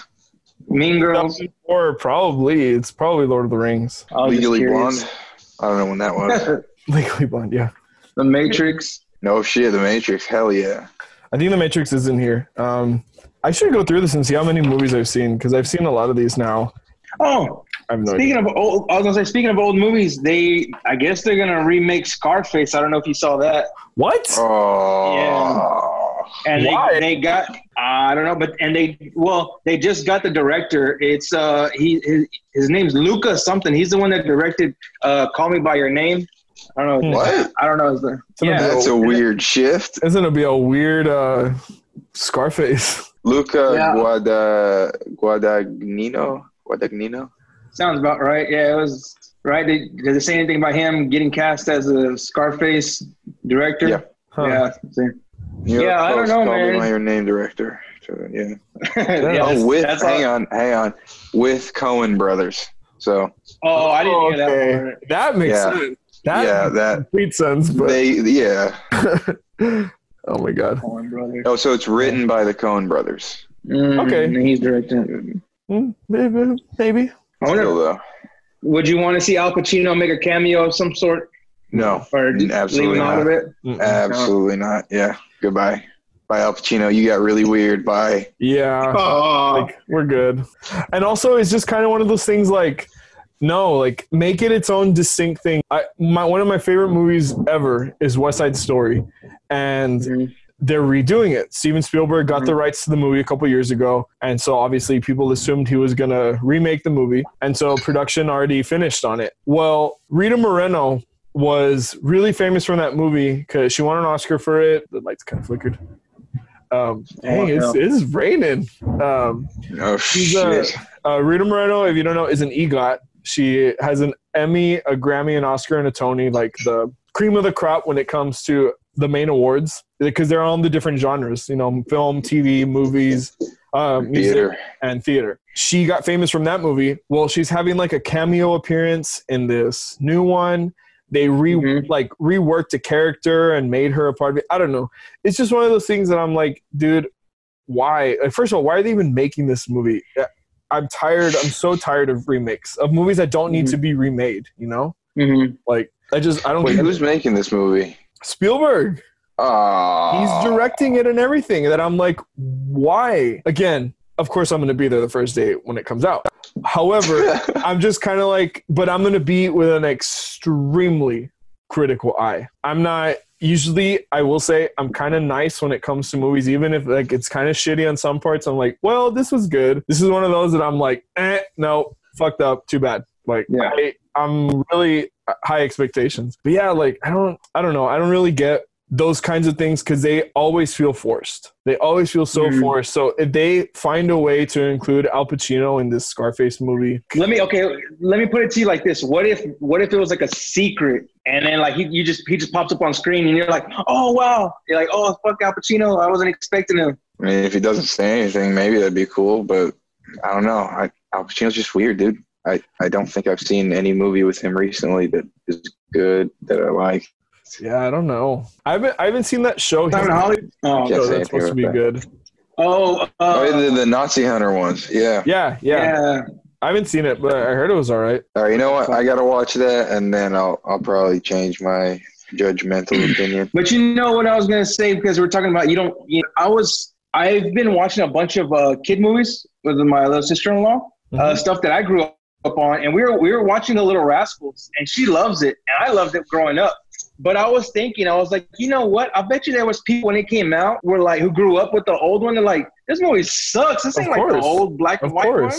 Mean Girls. or probably it's probably lord of the rings I was just Legally curious. Blonde. I don't know when that was. legally blonde yeah the Matrix. no shit, The Matrix. Hell yeah. I think the Matrix is in here. Um, I should go through this and see how many movies I've seen because I've seen a lot of these now. Oh, I have no idea. speaking of old, I was gonna say speaking of old movies, they I guess they're gonna remake Scarface. I don't know if you saw that. What? Oh. And Why? they, they got I don't know, but and they well they just got the director. It's uh he his, his name's Luca something. He's the one that directed uh Call Me by Your Name. I don't know. What? I don't know. Is the It's yeah. That's a weird shift. It's gonna be a weird uh, Scarface. Luca Yeah. Guada, Guadagnino. Guadagnino. Sounds about right. Yeah, it was. right? Did, does it say anything about him getting cast as a Scarface director? Yeah. Huh. Yeah. See. New York Yeah, I don't Post know, called man. him your name director. So, yeah. yeah, oh, with that's hang all- on, hang on, with Coen brothers. So Oh, I didn't hear Okay. that part. That makes Yeah. sense. That yeah, makes that complete sense. But they yeah. oh my god. Coen Brothers. Oh, so it's written by the Coen brothers. Mm, Okay. and He's directing. Hmm, maybe. Maybe. I wonder, Still though, would you want to see Al Pacino make a cameo of some sort, no, or Absolutely leave out not. of it? Mm-mm. absolutely not. Yeah, goodbye. Bye, Al Pacino. You got really weird. Bye. Yeah. Oh, like we're good and also it's just kind of one of those things like no like make it its own distinct thing i my one of my favorite movies ever is west side story and Mhm. they're redoing it steven spielberg got the rights to the movie a couple years ago and so obviously people assumed he was going to remake the movie and so production already finished on it well rita moreno was really famous from that movie because she won an oscar for it the lights kind of flickered um, Oh, hey, it's, it's raining. Um, Oh She's a- shit. uh, Rita Moreno, if you don't know, is an EGOT. She has an Emmy, a Grammy, an Oscar, and a Tony, like the cream of the crop when it comes to the main awards, because they're on the different genres, you know, film, TV, movies, uh, music, Theater. and theater. She got famous from that movie. Well, she's having like a cameo appearance in this new one. They re Mhm. like reworked the character and made her a part of it. I don't know. It's just one of those things that I'm like, dude, why? Like, first of all, why are they even making this movie? Uh, I'm tired. I'm so tired of remakes of movies that don't need Mhm. to be remade. You know, Mhm. like I just I don't. Wait, who's it. making this movie? Spielberg? Ah, He's directing it and everything. That I'm like, why? Again, of course, I'm going to be there the first day when it comes out. However, I'm just kind of like, but I'm going to be with an extremely critical eye. I'm not usually, I will say, I'm kind of nice when it comes to movies, even if like it's kind of shitty on some parts. I'm like, well, this was good. This is one of those that I'm like, eh, no, fucked up, too bad. Like, Yeah. I, I'm really high expectations. But yeah, like I don't, I don't know. I don't really get those kinds of things because they always feel forced. They always feel so Mhm. forced. So if they find a way to include Al Pacino in this Scarface movie, Let me okay. Let me put it to you like this: What if what if it was like a secret, and then like he you just he just pops up on screen, and you're like, oh wow, you're like, oh fuck Al Pacino, I wasn't expecting him. I mean, if he doesn't say anything, maybe that'd be cool. But I don't know. I, Al Pacino's just weird, dude. I, I don't think I've seen any movie with him recently that is good that I like. Yeah, I don't know. I haven't, I haven't seen that show. Simon Holly. Oh, Can't So that's supposed to be about good. oh, uh, oh, the, the Nazi Hunter ones. Yeah. Yeah, yeah, yeah. I haven't seen it, but I heard it was all right. All right. You know what? I gotta watch that, and then I'll I'll probably change my judgmental opinion. But you know what I was gonna say because we're talking about you don't. You I was I've been watching a bunch of uh, kid movies with my little sister-in-law, uh, Mhm. stuff that I grew up on, and we were we were watching The Little Rascals, and she loves it, and I loved it growing up. But I was thinking, I was like, you know what? I bet you there was people when it came out were like who grew up with the old one. They're like, this movie sucks. This Of ain't like the old black Of and white one.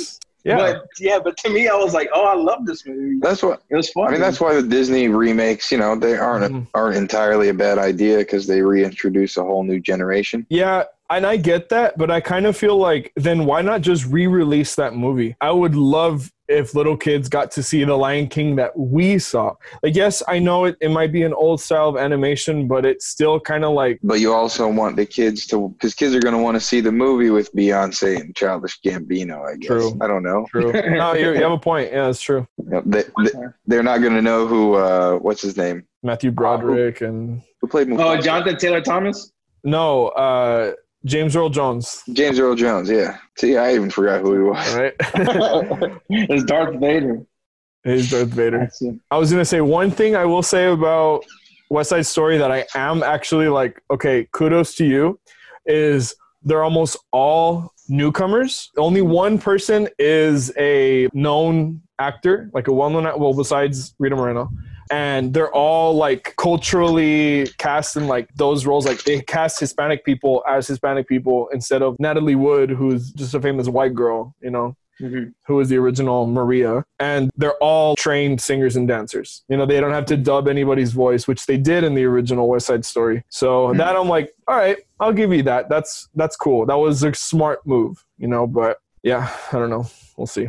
Yeah. But yeah, but to me, I was like, oh, I love this movie. That's what It was fun. I mean. That's why the Disney remakes, you know, they aren't Mhm. aren't entirely a bad idea because they reintroduce a whole new generation. Yeah, and I get that, but I kind of feel like then why not just re-release that movie? I would love if little kids got to see the Lion King that we saw. Like, yes, I know it, it might be an old style of animation, but it's still kind of like But you also want the kids to, because kids are going to want to see the movie with Beyonce and Childish Gambino. I guess. True. I don't know. true. no, you, you have a point. Yeah, that's true. You They, they, they're not going to know who. Uh, what's his name? Matthew Broderick and Who played Mufasa? oh, Jonathan Taylor Thomas. no, uh, James Earl Jones. James Earl Jones. Yeah. See, I even forgot who he was. Right? it's Darth Vader. He's Darth Vader. I was gonna say one thing I will say about West Side Story that I am actually like, okay, kudos to you, is they're almost all newcomers. Only one person is a known actor, like a well-known, act- well, besides Rita Moreno, and they're all like culturally cast in like those roles. Like they cast Hispanic people as Hispanic people instead of Natalie Wood, who's just a famous white girl, you know Mhm. was the original Maria, and they're all trained singers and dancers. You know, they don't have to dub anybody's voice, which they did in the original West Side Story. So that I'm like, all right, I'll give you that. That's that's cool. That was a smart move, you know. But yeah, I don't know. We'll see.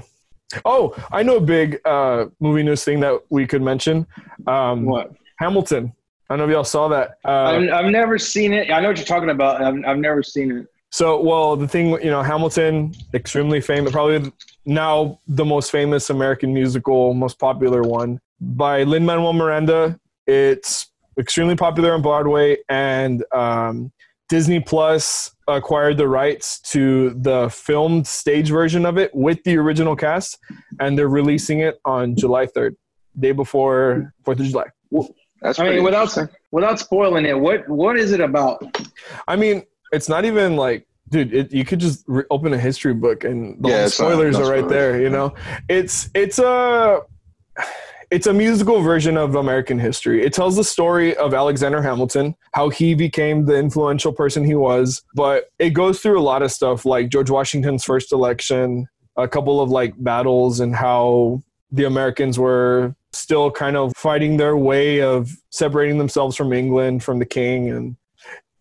Oh, I know a big uh, movie news thing that we could mention. Um, What? Hamilton. I don't know if y'all saw that. Uh, I've, I've never seen it. I know what you're talking about. I've, I've never seen it. So, well, the thing, you know, Hamilton, extremely famous, probably now the most famous American musical, most popular one by Lin Manuel Miranda. It's extremely popular on Broadway, and um, Disney Plus acquired the rights to the filmed stage version of it with the original cast, and they're releasing it on July 3rd, day before 4th of July. That's I mean, without without spoiling it, what what is it about? I mean, it's not even like, dude, it, you could just re- open a history book and the Yeah, whole it's not- spoilers are right spoilers. there. You know, it's it's a it's a musical version of American history. It tells the story of Alexander Hamilton, how he became the influential person he was, but it goes through a lot of stuff like George Washington's first election, a couple of like battles and how the Americans were still kind of fighting their way of separating themselves from England, from the king and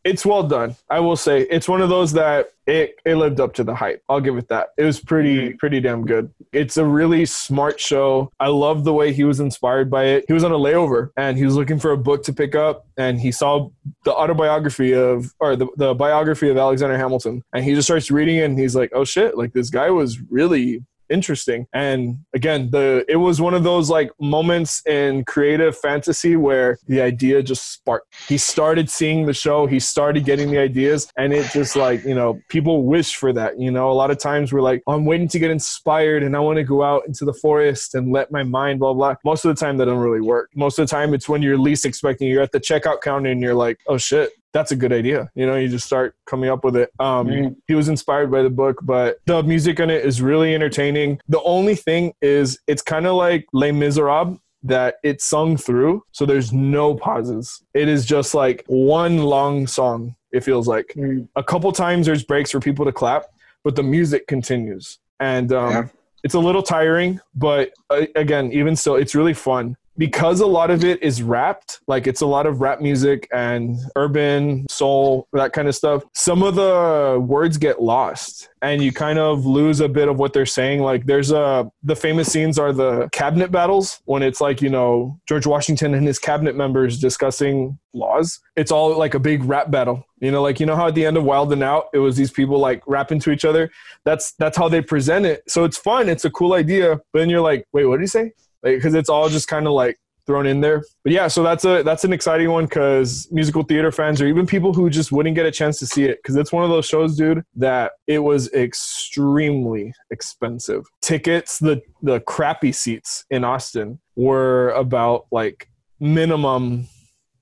it's well done. I will say it's one of those that it, it lived up to the hype. I'll give it that. It was pretty mm-hmm. pretty damn good. It's a really smart show. I love the way he was inspired by it. He was on a layover and he was looking for a book to pick up and he saw the autobiography of or the, the biography of Alexander Hamilton and he just starts reading it and he's like, "Oh shit, like this guy was really interesting. And again the it was one of those like moments in creative fantasy where the idea just sparked. He started seeing the show he started getting the ideas and it just like you know people wish for that you know? A lot of times we're like oh, i'm waiting to get inspired and i want to go out into the forest and let my mind blah blah. Most of the time that don't really work. Most of the time it's when you're least expecting you're at the checkout counter and you're like oh shit that's a good idea. You know, you just start coming up with it. Um, Mhm. He was inspired by the book, but the music on it is really entertaining. The only thing is, it's kind of like Les Miserables that it's sung through, so there's no pauses. It is just like one long song. It feels like Mm. a couple times there's breaks for people to clap, but the music continues, and um, Yeah. it's a little tiring. But uh, again, even still, it's really fun because a lot of it is rapped like it's a lot of rap music and urban soul that kind of stuff some of the words get lost and you kind of lose a bit of what they're saying. Like there's a the famous scenes are the cabinet battles when it's like you know george washington and his cabinet members discussing laws. It's all like a big rap battle you know like you know how at the end of wild and out it was these people like rapping to each other? That's that's how they present it. So it's fun it's a cool idea but then you're like wait what did he say because it's all just kind of like thrown in there. But yeah, so that's a that's an exciting one because musical theater fans or even people who just wouldn't get a chance to see it because it's one of those shows, dude, that it was extremely expensive. Tickets, the the crappy seats in Austin were about like minimum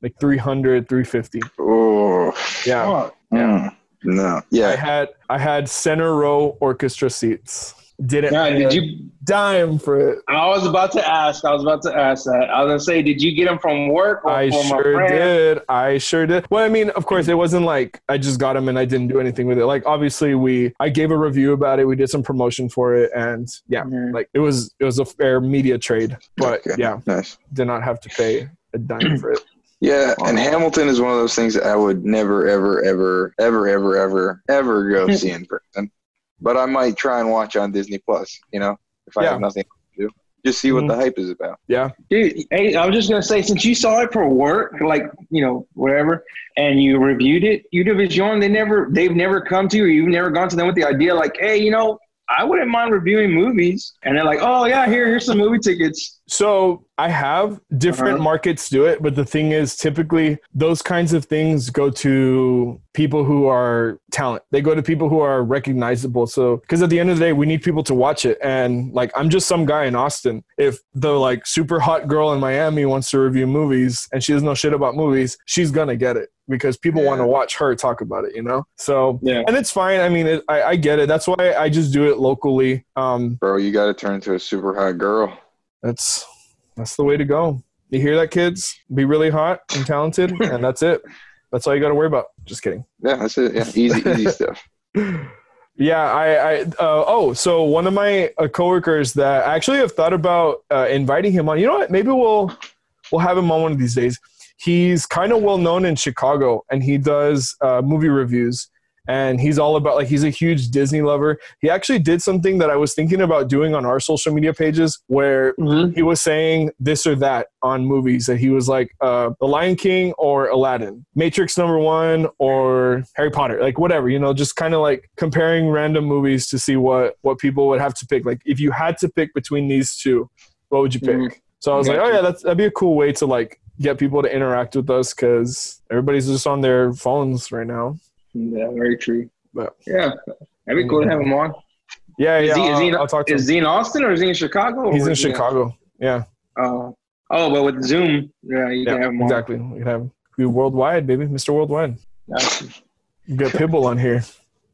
like 300 350 Oh, yeah. Oh, mm, no. Yeah. i had i had center row orchestra seats didn't pay did you? dime for it I was about to ask. I was about to ask that. I was gonna say, did you get them from work or I sure did. I sure did. Well, I mean, of course, it wasn't like I just got them and I didn't do anything with it. Like, obviously, we I gave a review about it. We did some promotion for it, and yeah, Mhm. like it was it was a fair media trade. But Okay. yeah, Nice. did not have to pay a dime for it. Yeah, and Hamilton is one of those things that I would never, ever, ever, ever, ever, ever, ever go see in person. But I might try and watch on Disney Plus. You know, if I Yeah. have nothing to do, just see what Mhm. the hype is about. Yeah, Dude, hey, I was just gonna say, since you saw it for work, like you know, whatever, and you reviewed it, Univision, they never, they've never come to you, or you've never gone to them with the idea, like, hey, you know, I wouldn't mind reviewing movies, and they're like, oh yeah, here, here's some movie tickets. So I have different Uh-huh. markets do it, but the thing is, typically those kinds of things go to people who are talent. They go to people who are recognizable. So because at the end of the day, we need people to watch it. And like I'm just some guy in Austin. If the like super hot girl in Miami wants to review movies and she doesn't know shit about movies, she's gonna get it because people want to watch her talk about it. You know. So Yeah. and it's fine. I mean, it, I, I get it. That's why I just do it locally. Um, Bro, you got to turn into a super hot girl. that's that's the way to go. You hear that, kids? Be really hot and talented, and that's it. That's all you got to worry about. Just kidding. Yeah, that's it. Yeah, easy, easy stuff. Yeah, I, I uh, oh, so one of my uh, coworkers that I actually have thought about uh, inviting him on. You know what? Maybe we'll we'll have him on one of these days. He's kind of well known in Chicago, and he does uh, movie reviews. and he's all about like he's a huge Disney lover. He actually did something that I was thinking about doing on our social media pages where Mhm. he was saying this or that on movies that he was like uh, The Lion King or Aladdin, Matrix number one or Harry Potter, like whatever, you know, just kind of like comparing random movies to see what what people would have to pick. Like if you had to pick between these two, what would you pick? Mhm. So I was like, oh yeah, that's that'd be a cool way to like get people to interact with us because everybody's just on their phones right now. Yeah, very true. But Yeah, that'd be cool to have him on. yeah, yeah, Is he, is he, in, I'll is him. he in Austin or is he in Chicago? He's in he Chicago. Yeah, Oh, oh, but with Zoom, yeah, you can have him on. exactly. We can have be worldwide, baby, Mr. Worldwide. Gotcha. You got Pitbull on here.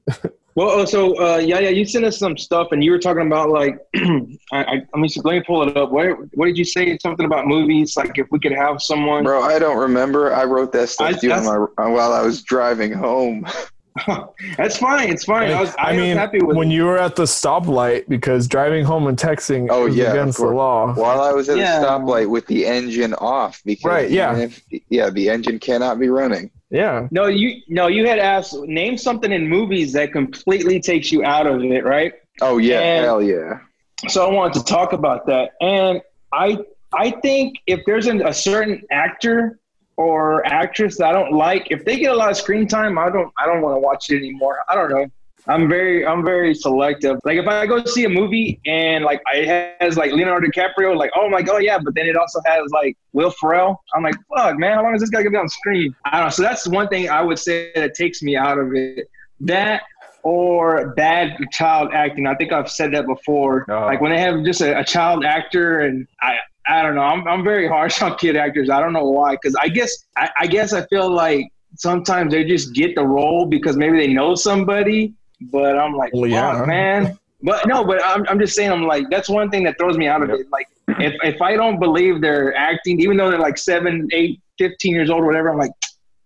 Well, oh, so uh, yeah, yeah, you sent us some stuff, and you were talking about like, I, I, let me let me pull it up. What what did you say? Something about movies? Like if we could have someone. Bro, I don't remember. I wrote that stuff I- to you on my, while I was driving home. That's fine. It's fine. I was, I, I was mean, happy with when it. you were at the stoplight because driving home and texting Oh, is yeah, of against the course. law. While I was at Yeah. the stoplight with the engine off because Right, yeah. if- yeah, the engine cannot be running. Yeah, No, you no, you had asked name something in movies that completely takes you out of it, right? Oh yeah, And- hell yeah. So I wanted to talk about that, and I I think if there's an, a certain actor or actress that I don't like, if they get a lot of screen time, I don't I don't want to watch it anymore. I don't know. I'm very I'm very selective. Like if I go see a movie and like it has like Leonardo DiCaprio, like oh my god yeah, but then it also has like Will Ferrell. I'm like fuck man, how long is this guy gonna be on screen? I don't know. So that's one thing I would say that takes me out of it. That or bad child acting. I think I've said that before. Oh. Like when they have just a, a child actor, and I, I don't know. I'm, I'm very harsh on kid actors. I don't know why. Because I guess, I, I guess I feel like sometimes they just get the role because maybe they know somebody. But I'm like, Well, yeah. man. But no, but I'm, I'm just saying, I'm like, that's one thing that throws me out of Yep. it. Like, if, if I don't believe they're acting, even though they're like seven, eight, 15 years old or whatever, I'm like,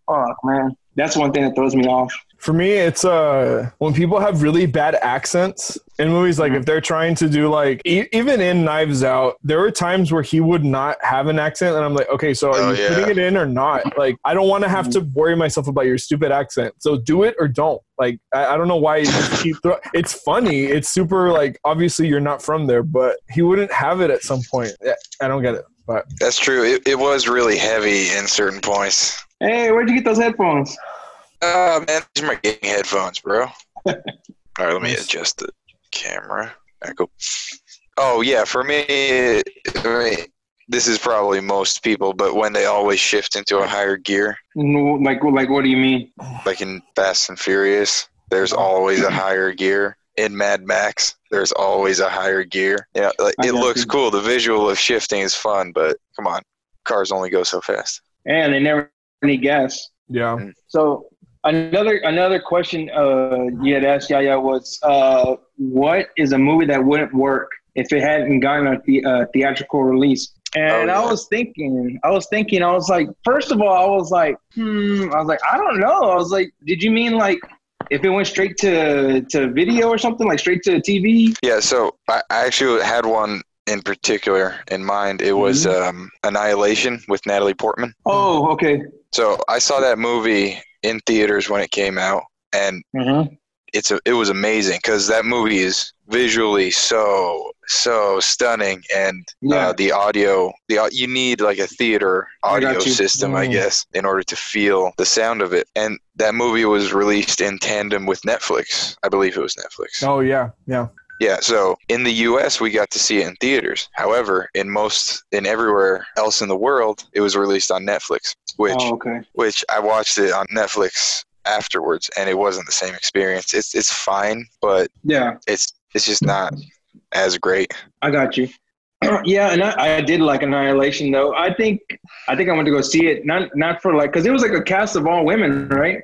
fuck, man. That's one thing that throws me off. For me, it's uh when people have really bad accents in movies. Like if they're trying to do like e- even in Knives Out, there were times where he would not have an accent, and I'm like, okay, so are Oh, you yeah. putting it in or not? Like I don't want to have to worry myself about your stupid accent. So do it or don't. Like I, I don't know why you just keep. Throw- it's funny. It's super like obviously you're not from there, but he wouldn't have it at some point. Yeah, I don't get it. But That's true. It, it was really heavy in certain points. Hey, where'd you get those headphones? Oh man, these are my gaming headphones, bro. All right, let me adjust the camera. Echo. Oh yeah, for me, I mean, this is probably most people, but when they always shift into a higher gear, No, Like, like, what do you mean? like in Fast and Furious, there's always a higher gear. In Mad Max, there's always a higher gear. Yeah, like, it looks you. cool. The visual of shifting is fun, but come on, cars only go so fast. And they never need gas. yeah, mm. So another another question uh, you had asked Yaya was, uh, what is a movie that wouldn't work if it hadn't gotten a the, uh, theatrical release? And Oh, yeah. I was thinking, I was thinking, I was like, first of all, I was like, hmm, I was like, I don't know. I was like, did you mean like if it went straight to to video or something, like straight to TV? Yeah, so I, I actually had one in particular in mind. It was Mm-hmm. um, Annihilation with Natalie Portman. Oh, okay. So I saw that movie in theaters when it came out, and Mm-hmm. it's a, it was amazing because that movie is visually so so stunning, and Yeah. uh, the audio the you need like a theater I audio you. system, I Mm. guess, in order to feel the sound of it. And that movie was released in tandem with Netflix. I believe it was Netflix. oh yeah, yeah. Yeah, so in the US we got to see it in theaters. However, in most in everywhere else in the world, it was released on Netflix, which Oh, okay. which I watched it on Netflix afterwards and it wasn't the same experience. It's it's fine, but Yeah. it's it's just not as great. I got you. yeah, and I, I did like Annihilation though. I think I think I went to go see it not not for like because it was like a cast of all women, right?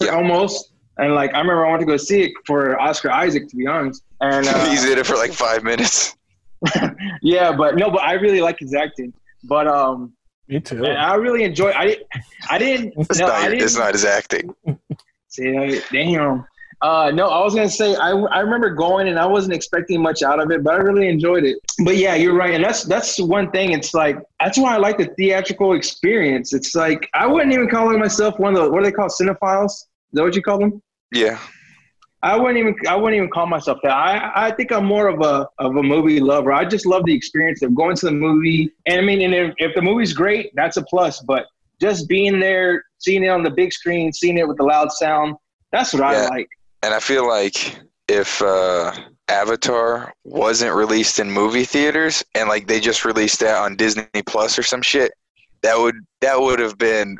Yeah. Almost. And like I remember I wanted to go see it for Oscar Isaac to be honest. And uh, He's in it for like 5 minutes. yeah, but no, but I really like his acting. But um, Me too. and I really enjoy. I didn't. I didn't. It's no, not I didn't. it's not his acting. See, I- damn. Uh, no, I was gonna say I, I remember going and I wasn't expecting much out of it, but I really enjoyed it. But yeah, you're right, and that's that's one thing. It's like that's why I like the theatrical experience. It's like I wouldn't even call myself one of the what do they call cinephiles? Is that what you call them? Yeah. I wouldn't even I wouldn't even call myself that. I, I think I'm more of a of a movie lover. I just love the experience of going to the movie. And I mean, and if, if the movie's great, that's a plus. But just being there, seeing it on the big screen, seeing it with the loud sound, that's what Yeah. I like. And I feel like if uh, Avatar wasn't released in movie theaters and like they just released that on Disney Plus or some shit, that would that would have been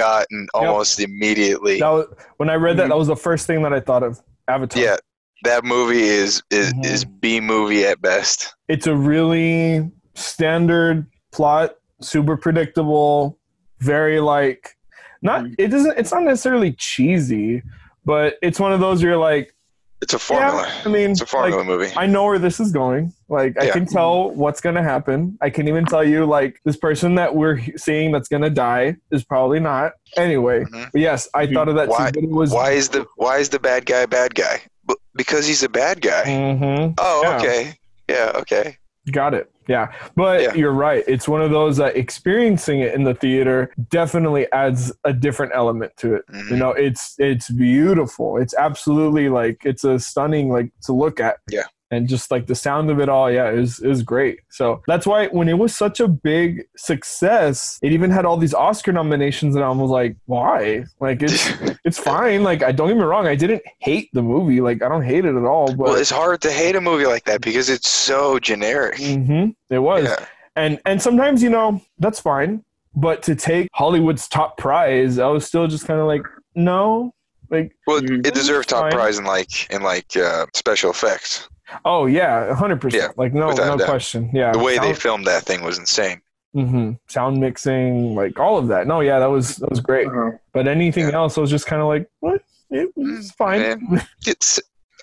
forgotten almost immediately. That was, when I read that, that was the first thing that I thought of. Avatar. Yeah, that movie is is Mhm. is B movie at best. it's a really standard plot, super predictable, very like not Mhm. it doesn't it's not necessarily cheesy, but it's one of those you're like, It's a formula. yeah, I mean, it's a formula like, movie. I know where this is going. Like I can tell what's gonna happen. I can even tell you like this person that we're seeing that's gonna die is probably not. Anyway, Mhm. but yes, I Mhm. thought of that Why- too. But it was Why is the why is the bad guy bad guy? B- Because he's a bad guy. Mhm. Oh, Yeah. okay. Yeah, okay. Got it. Yeah. But Yeah. you're right. It's one of those that experiencing it in the theater definitely adds a different element to it. Mhm. You know, it's it's beautiful. It's absolutely like it's a stunning like to look at. Yeah. And just like the sound of it all, yeah, is is great. So that's why when it was such a big success, it even had all these Oscar nominations, and I was like, why? Like it's it's fine. Like I don't get me wrong, I didn't hate the movie. Like I don't hate it at all. But well, it's hard to hate a movie like that because it's so generic. Mhm, it was Yeah. and and sometimes you know that's fine but to take hollywood's top prize i was still just kind of like no like Well, Mhm. it deserved top Fine. prize in like in like uh, special effects. Oh yeah 100% Yeah, like no no doubt. question yeah The way they filmed that thing was insane. Mm-hmm. sound mixing like all of that no yeah that was that was great Uh-huh. but anything Yeah. else i was just kind of like what it was fine man. It's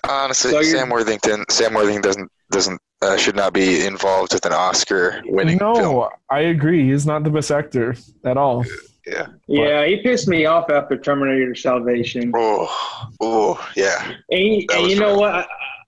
honestly So Sam Worthington. Sam Worthington doesn't doesn't uh, should not be involved with an Oscar winning no film. i agree he's not the best actor at all Yeah. Yeah, he pissed me off after Terminator Salvation. Oh, oh, yeah. And, and you know rough. what? I,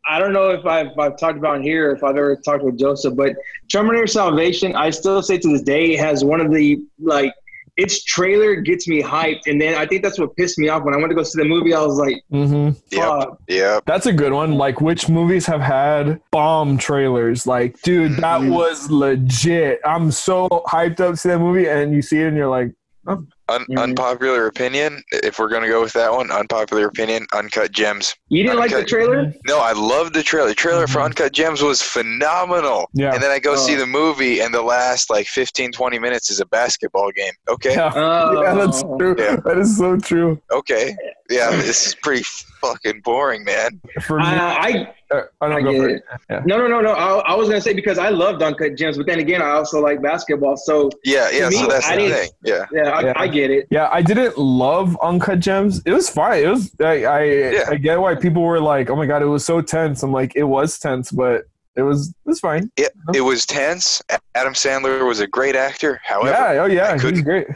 I don't know if I've, I've talked about here, if I've ever talked with Joseph, but Terminator Salvation, I still say to this day, it has one of the, like, its trailer gets me hyped. And then I think that's what pissed me off. When I went to go see the movie, I was like, mm-hmm. "Yeah, fuck. Yep. That's a good one. Like, which movies have had bomb trailers? Like, dude, that Mhm. was legit. I'm so hyped up to see that movie, and you see it, and you're like, Un- Mhm. Unpopular opinion. If we're gonna go with that one, unpopular opinion. Uncut Gems. You didn't like the trailer? No, I loved the trailer. The trailer for Mhm. Uncut Gems was phenomenal. yeah, And then I go Oh. see the movie, and the last like 15, 20 minutes is a basketball game. Okay. yeah, Oh. yeah, that's true. Yeah. That is so true. Okay. Yeah, this is pretty fucking boring, man. For me, I, I, uh, I Uh, oh, I get it. it. no, no, no, no. I, I was going to say because I loved Uncut Gems, but then again, I also like basketball. So, Yeah, yeah. To so that's I the thing. Yeah. yeah, I, Yeah. I get it. Yeah, I didn't love Uncut Gems. It was fine. It was. I I, Yeah. I get why people were like, "Oh my god, it was so tense." I'm like, it was tense, but it was. It was fine. It was tense. Adam Sandler was a great actor. However, yeah. Oh yeah. I He's great.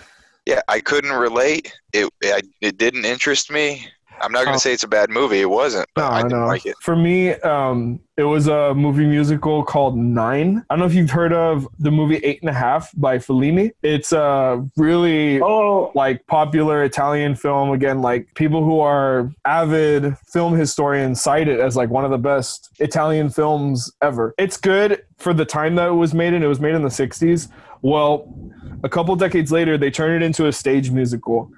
yeah, I couldn't relate. It I, it didn't interest me. I'm not gonna Oh. say it's a bad movie. It wasn't. No, But I I didn't know. like it. For me, um, it was a movie musical called Nine. I don't know if you've heard of the movie Eight and a Half by Fellini. It's a really Oh, like popular Italian film. Again, like people who are avid film historians cite it as like one of the best Italian films ever. It's good for the time that it was made in. It was made in the 60s. Well, a couple decades later, they turned it into a stage musical.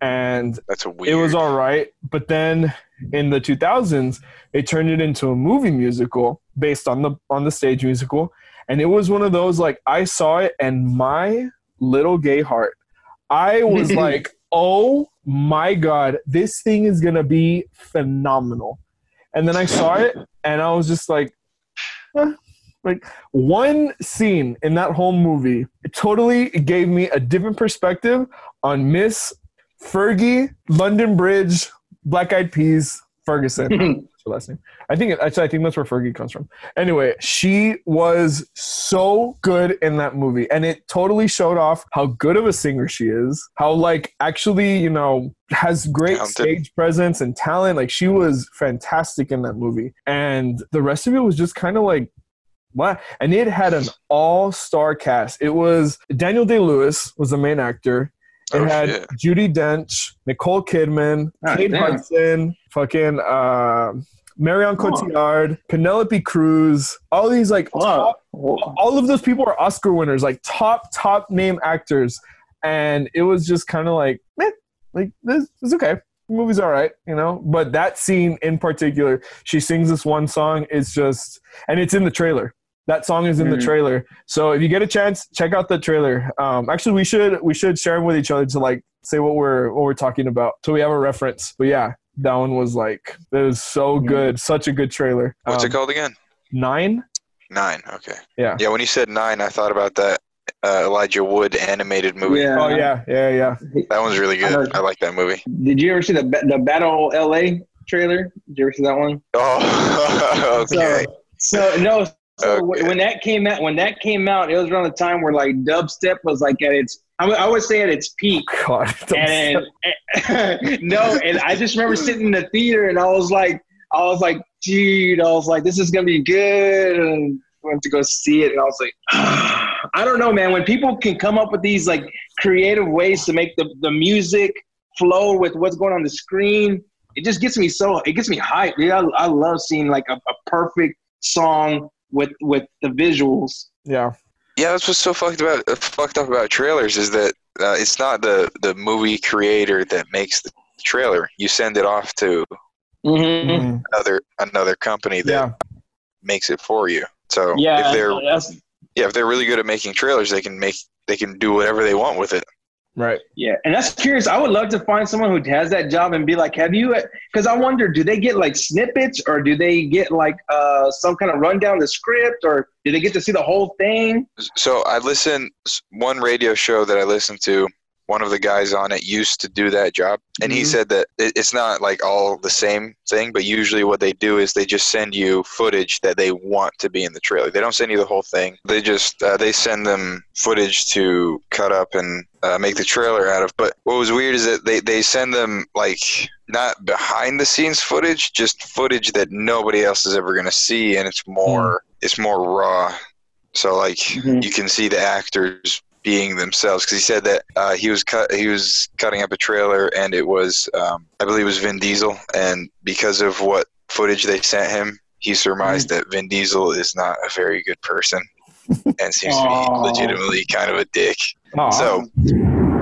And That's a weird. it was all right but then in the 2000s they turned it into a movie musical based on the on the stage musical and it was one of those like i saw it and my little gay heart i was like oh my god this thing is gonna be phenomenal and then i saw it and i was just like eh. like one scene in that whole movie it totally gave me a different perspective on miss Fergie, London Bridge, Black Eyed Peas, Ferguson. That's her last name. I think actually I think that's where Fergie comes from. Anyway, she was so good in that movie, and it totally showed off how good of a singer she is. How like actually you know has great Talented. stage presence and talent. Like she was fantastic in that movie, and the rest of it was just kind of like. What? And it had an all-star cast. It was Daniel Day Lewis was the main actor. It Oh, had shit. Judi Dench, Nicole Kidman, Ah, Kate damn. Hudson, fucking uh, Marion Cotillard, Penelope Cruz. All these like top all of those people are Oscar winners, like top top name actors, and it was just kind of like, meh, like this is okay. The movie's all right, you know. But that scene in particular, she sings this one song. It's just, and it's in the trailer. That song is in the Mhm. trailer. So if you get a chance, check out the trailer. Um, actually, we should we should share them with each other to like say what we're what we're talking about, so we have a reference. But yeah, that one was like it was so Mhm. good, such a good trailer. What's Um, it called again? Nine. Nine. Okay. Yeah. Yeah. When you said nine, I thought about that uh, Elijah Wood animated movie. Yeah. Oh yeah, yeah, yeah. That one's really good. heard- I like that movie. Did you ever see the Ba- the Battle LA trailer? Did you ever see that one? Oh, okay. So, so no. So Okay. when that came out, when that came out, it was around the time where like dubstep was like at its, I would, say at its peak. God, And no, and I just remember sitting in the theater and I was like, I was like, dude, I was like, this is gonna be good, and went to go see it, and I was like, I don't know, man. When people can come up with these like creative ways to make the the music flow with what's going on the screen, it just gets me so it gets me hyped. Dude. I, I love seeing like a, a perfect song with with the visuals. yeah, Yeah, that's what's so fucked about uh, fucked up about trailers is that uh, it's not the the movie creator that makes the trailer. You send it off to Mm-hmm. Mhm. another another company that yeah, makes it for you. So Yeah, if they're yeah if they're really good at making trailers, they can make they can do whatever they want with it. Right. Yeah, and that's curious. I would love to find someone who has that job and be like, "Have you?" Because I wonder, do they get like snippets, or do they get like uh, some kind of rundown of the script, or do they get to see the whole thing? So I listen one radio show that I listen to. One of the guys on it used to do that job, and he Mhm. said that it- it's not like all the same thing. But usually, what they do is they just send you footage that they want to be in the trailer. They don't send you the whole thing. They just uh, they send them footage to cut up and uh, make the trailer out of. But what was weird is that they they send them like not behind the scenes footage, just footage that nobody else is ever gonna see, and it's more it's more raw. So like Mhm. you can see the actors being themselves because he said that uh, he was cut he was cutting up a trailer and it was um, I believe it was Vin Diesel and because of what footage they sent him he surmised that Vin Diesel is not a very good person and seems to be legitimately kind of a dick. Aw. So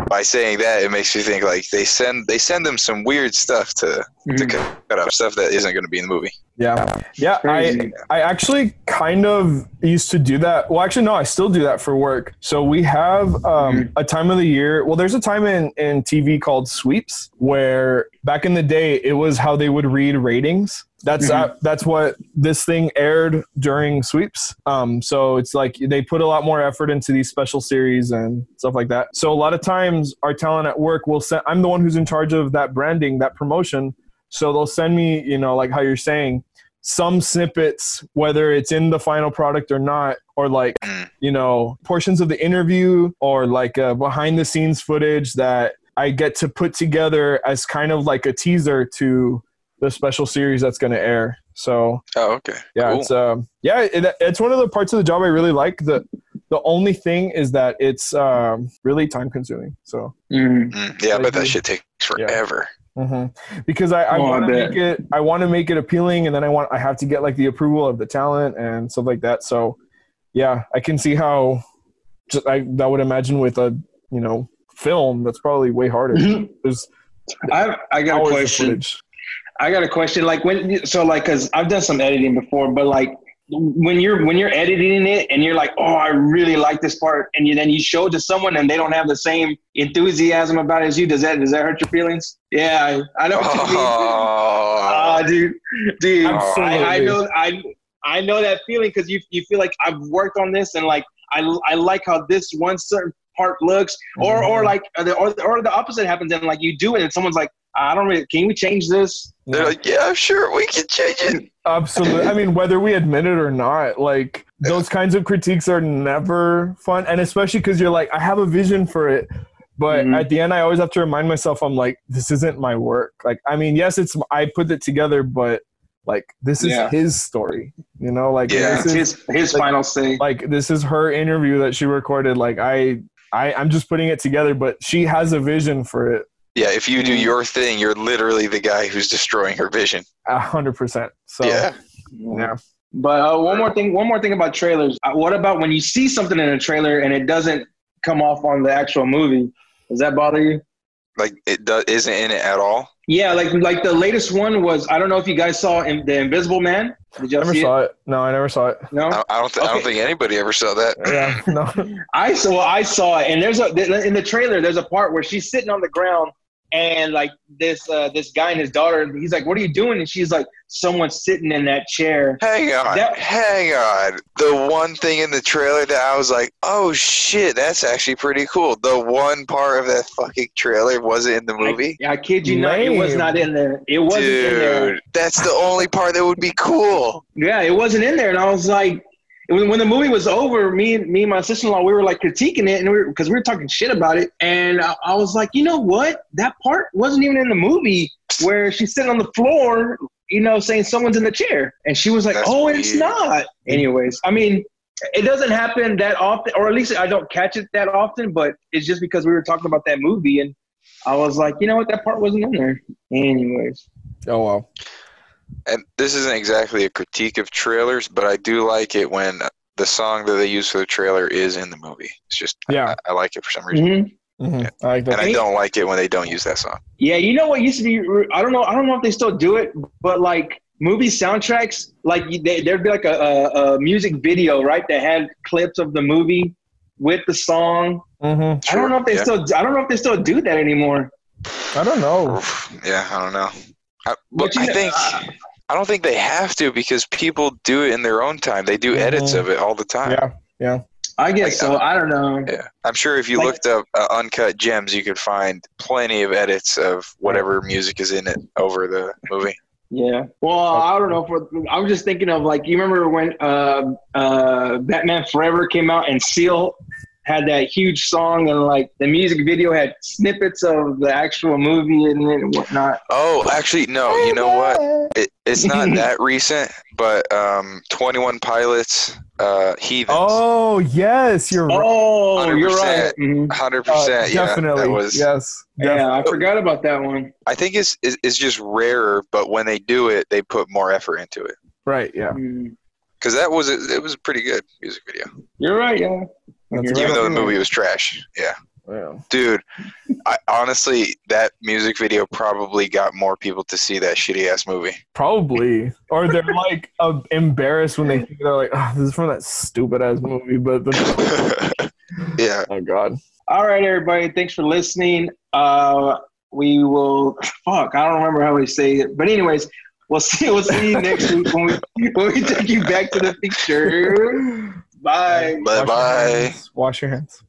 by saying that it makes me think like they send they send them some weird stuff to to Mhm. cut cut up stuff that isn't going to be in the movie. yeah, yeah. I I actually kind of used to do that. Well, actually, no, I still do that for work. So we have um, a time of the year. Well, there's a time in in TV called sweeps where back in the day it was how they would read ratings. That's Mhm. that, that's what this thing aired during sweeps. Um, so it's like they put a lot more effort into these special series and stuff like that. So a lot of times our talent at work will send. I'm the one who's in charge of that branding, that promotion. So they'll send me, you know, like how you're saying, some snippets, whether it's in the final product or not, or like, Mm. you know, portions of the interview or like uh, behind the scenes footage that I get to put together as kind of like a teaser to the special series that's going to air. So Oh, okay. yeah, Cool. it's um, yeah, it, it's one of the parts of the job I really like. the The only thing is that it's um, really time consuming. So Mhm. Mm, yeah, I I bet that agree. shit takes Yeah. forever. hmm because I, I Oh, want to make it I want to make it appealing, and then I want I have to get like the approval of the talent and stuff like that. So yeah, I can see how just, I that would imagine with a you know film that's probably way harder. Mhm. There's I I got a hours of question. Footage. I got a question. Like when, so like, cause I've done some editing before, but like when you're when you're editing it and you're like, oh, I really like this part, and you then you show it to someone and they don't have the same enthusiasm about it as you. Does that does that hurt your feelings? Yeah, I, I know. What you mean. Oh, Ah, dude, dude, Absolutely. I, I know, I I know that feeling because you you feel like I've worked on this and like I I like how this one certain part looks, or or Mhm. like or the, or, or the opposite happens and like you do it and someone's like, I don't really, can we change this? they're like, yeah, sure, we can change it. Absolutely. I mean, whether we admit it or not, like those kinds of critiques are never fun. And especially because you're like, I have a vision for it. But Mhm. at the end, I always have to remind myself, I'm like, this isn't my work. Like, I mean, yes, it's, I put it together, but like, this is Yeah. his story, you know? Like, Yeah. this is, His his like- final say. like, this is her interview that she recorded. Like, I, I, I'm just putting it together, but she has a vision for it. Yeah, if you do Mm. your thing, you're literally the guy who's destroying her vision. A hundred percent. So yeah. yeah. But uh, one more thing, one more thing about trailers. Uh, what about when you see something in a trailer and it doesn't come off on the actual movie? Does that bother you? Like it do, isn't in it at all. Yeah, like like the latest one was. I don't know if you guys saw in, the Invisible Man. Did you Never see saw it? it. No, I never saw it. No. I, I don't. Th- I don't think anybody ever saw that. Yeah. No. I saw I saw it, and there's a in the trailer. There's a part where she's sitting on the ground, and like this uh, this guy and his daughter. He's like, "What are you doing?" And she's like, "Someone's sitting in that chair." Hang on, That- hang on. The one thing in the trailer that I was like, "Oh shit, that's actually pretty cool." The one part of that fucking trailer wasn't in the movie. I, I kid you not, it was not in there. It wasn't in there. Dude, that's the only part that would be cool. Yeah, it wasn't in there, and I was like, when, when the movie was over, me and me and my sister in law, we were like critiquing it, and we because we were talking shit about it, and I, I was like, you know what? That part wasn't even in the movie where she's sitting on the floor, you know, saying someone's in the chair, and she was like, That's oh, it's not. Anyways, I mean. It doesn't happen that often, or at least I don't catch it that often. But it's just because we were talking about that movie, and I was like, you know what, that part wasn't in there. Anyways, Oh wow. And this isn't exactly a critique of trailers, but I do like it when the song that they use for the trailer is in the movie. It's just Yeah. I, I like it for some reason, hmm hmm I like that. and I don't like it when they don't use that song. Yeah, you know what used to be? I don't know. I don't know if they still do it, but like movie soundtracks, like they, there'd be like a, a, a music video, right? That had clips of the movie with the song. Mhm. I don't know if they Yeah. still. I don't know if they still do that anymore. I don't know. Yeah, I don't know. But I know- think I don't think they have to because people do it in their own time. They do edits Mhm. of it all the time. Yeah. Yeah. I guess so. I don't know. Yeah, I'm sure if you Like- looked up uh, uncut gems, you could find plenty of edits of whatever music is in it over the movie. Yeah. Well, I don't know. For I was just thinking of like you remember when uh, uh, Batman Forever came out and Seal had that huge song and like the music video had snippets of the actual movie and then whatnot. Oh, actually, no. You know what? It, it's not that recent, but um, 21 Pilots, uh, Heathens. Oh yes, you're right. Oh, you're right. 100%. Mhm. 100%. Uh, yeah, definitely. was. yes. Yeah, I forgot about that one. I think it's, it's it's just rarer, but when they do it, they put more effort into it. Right. Yeah. Mm. Because that was a, it was a pretty good music video, You're right. Yeah. That's even right. though the movie was trash. Yeah, Yeah. dude. I honestly, that music video probably got more people to see that shitty ass movie. Probably. Or they're like uh, embarrassed when they think they're like, oh, this is from that stupid ass movie. But then, yeah. oh god. All right, everybody. Thanks for listening. Uh, we will. Fuck, I don't remember how we say it, but anyways, we'll see. We'll see you next week when we when we take you back to the picture. Bye. Bye bye. Wash your hands.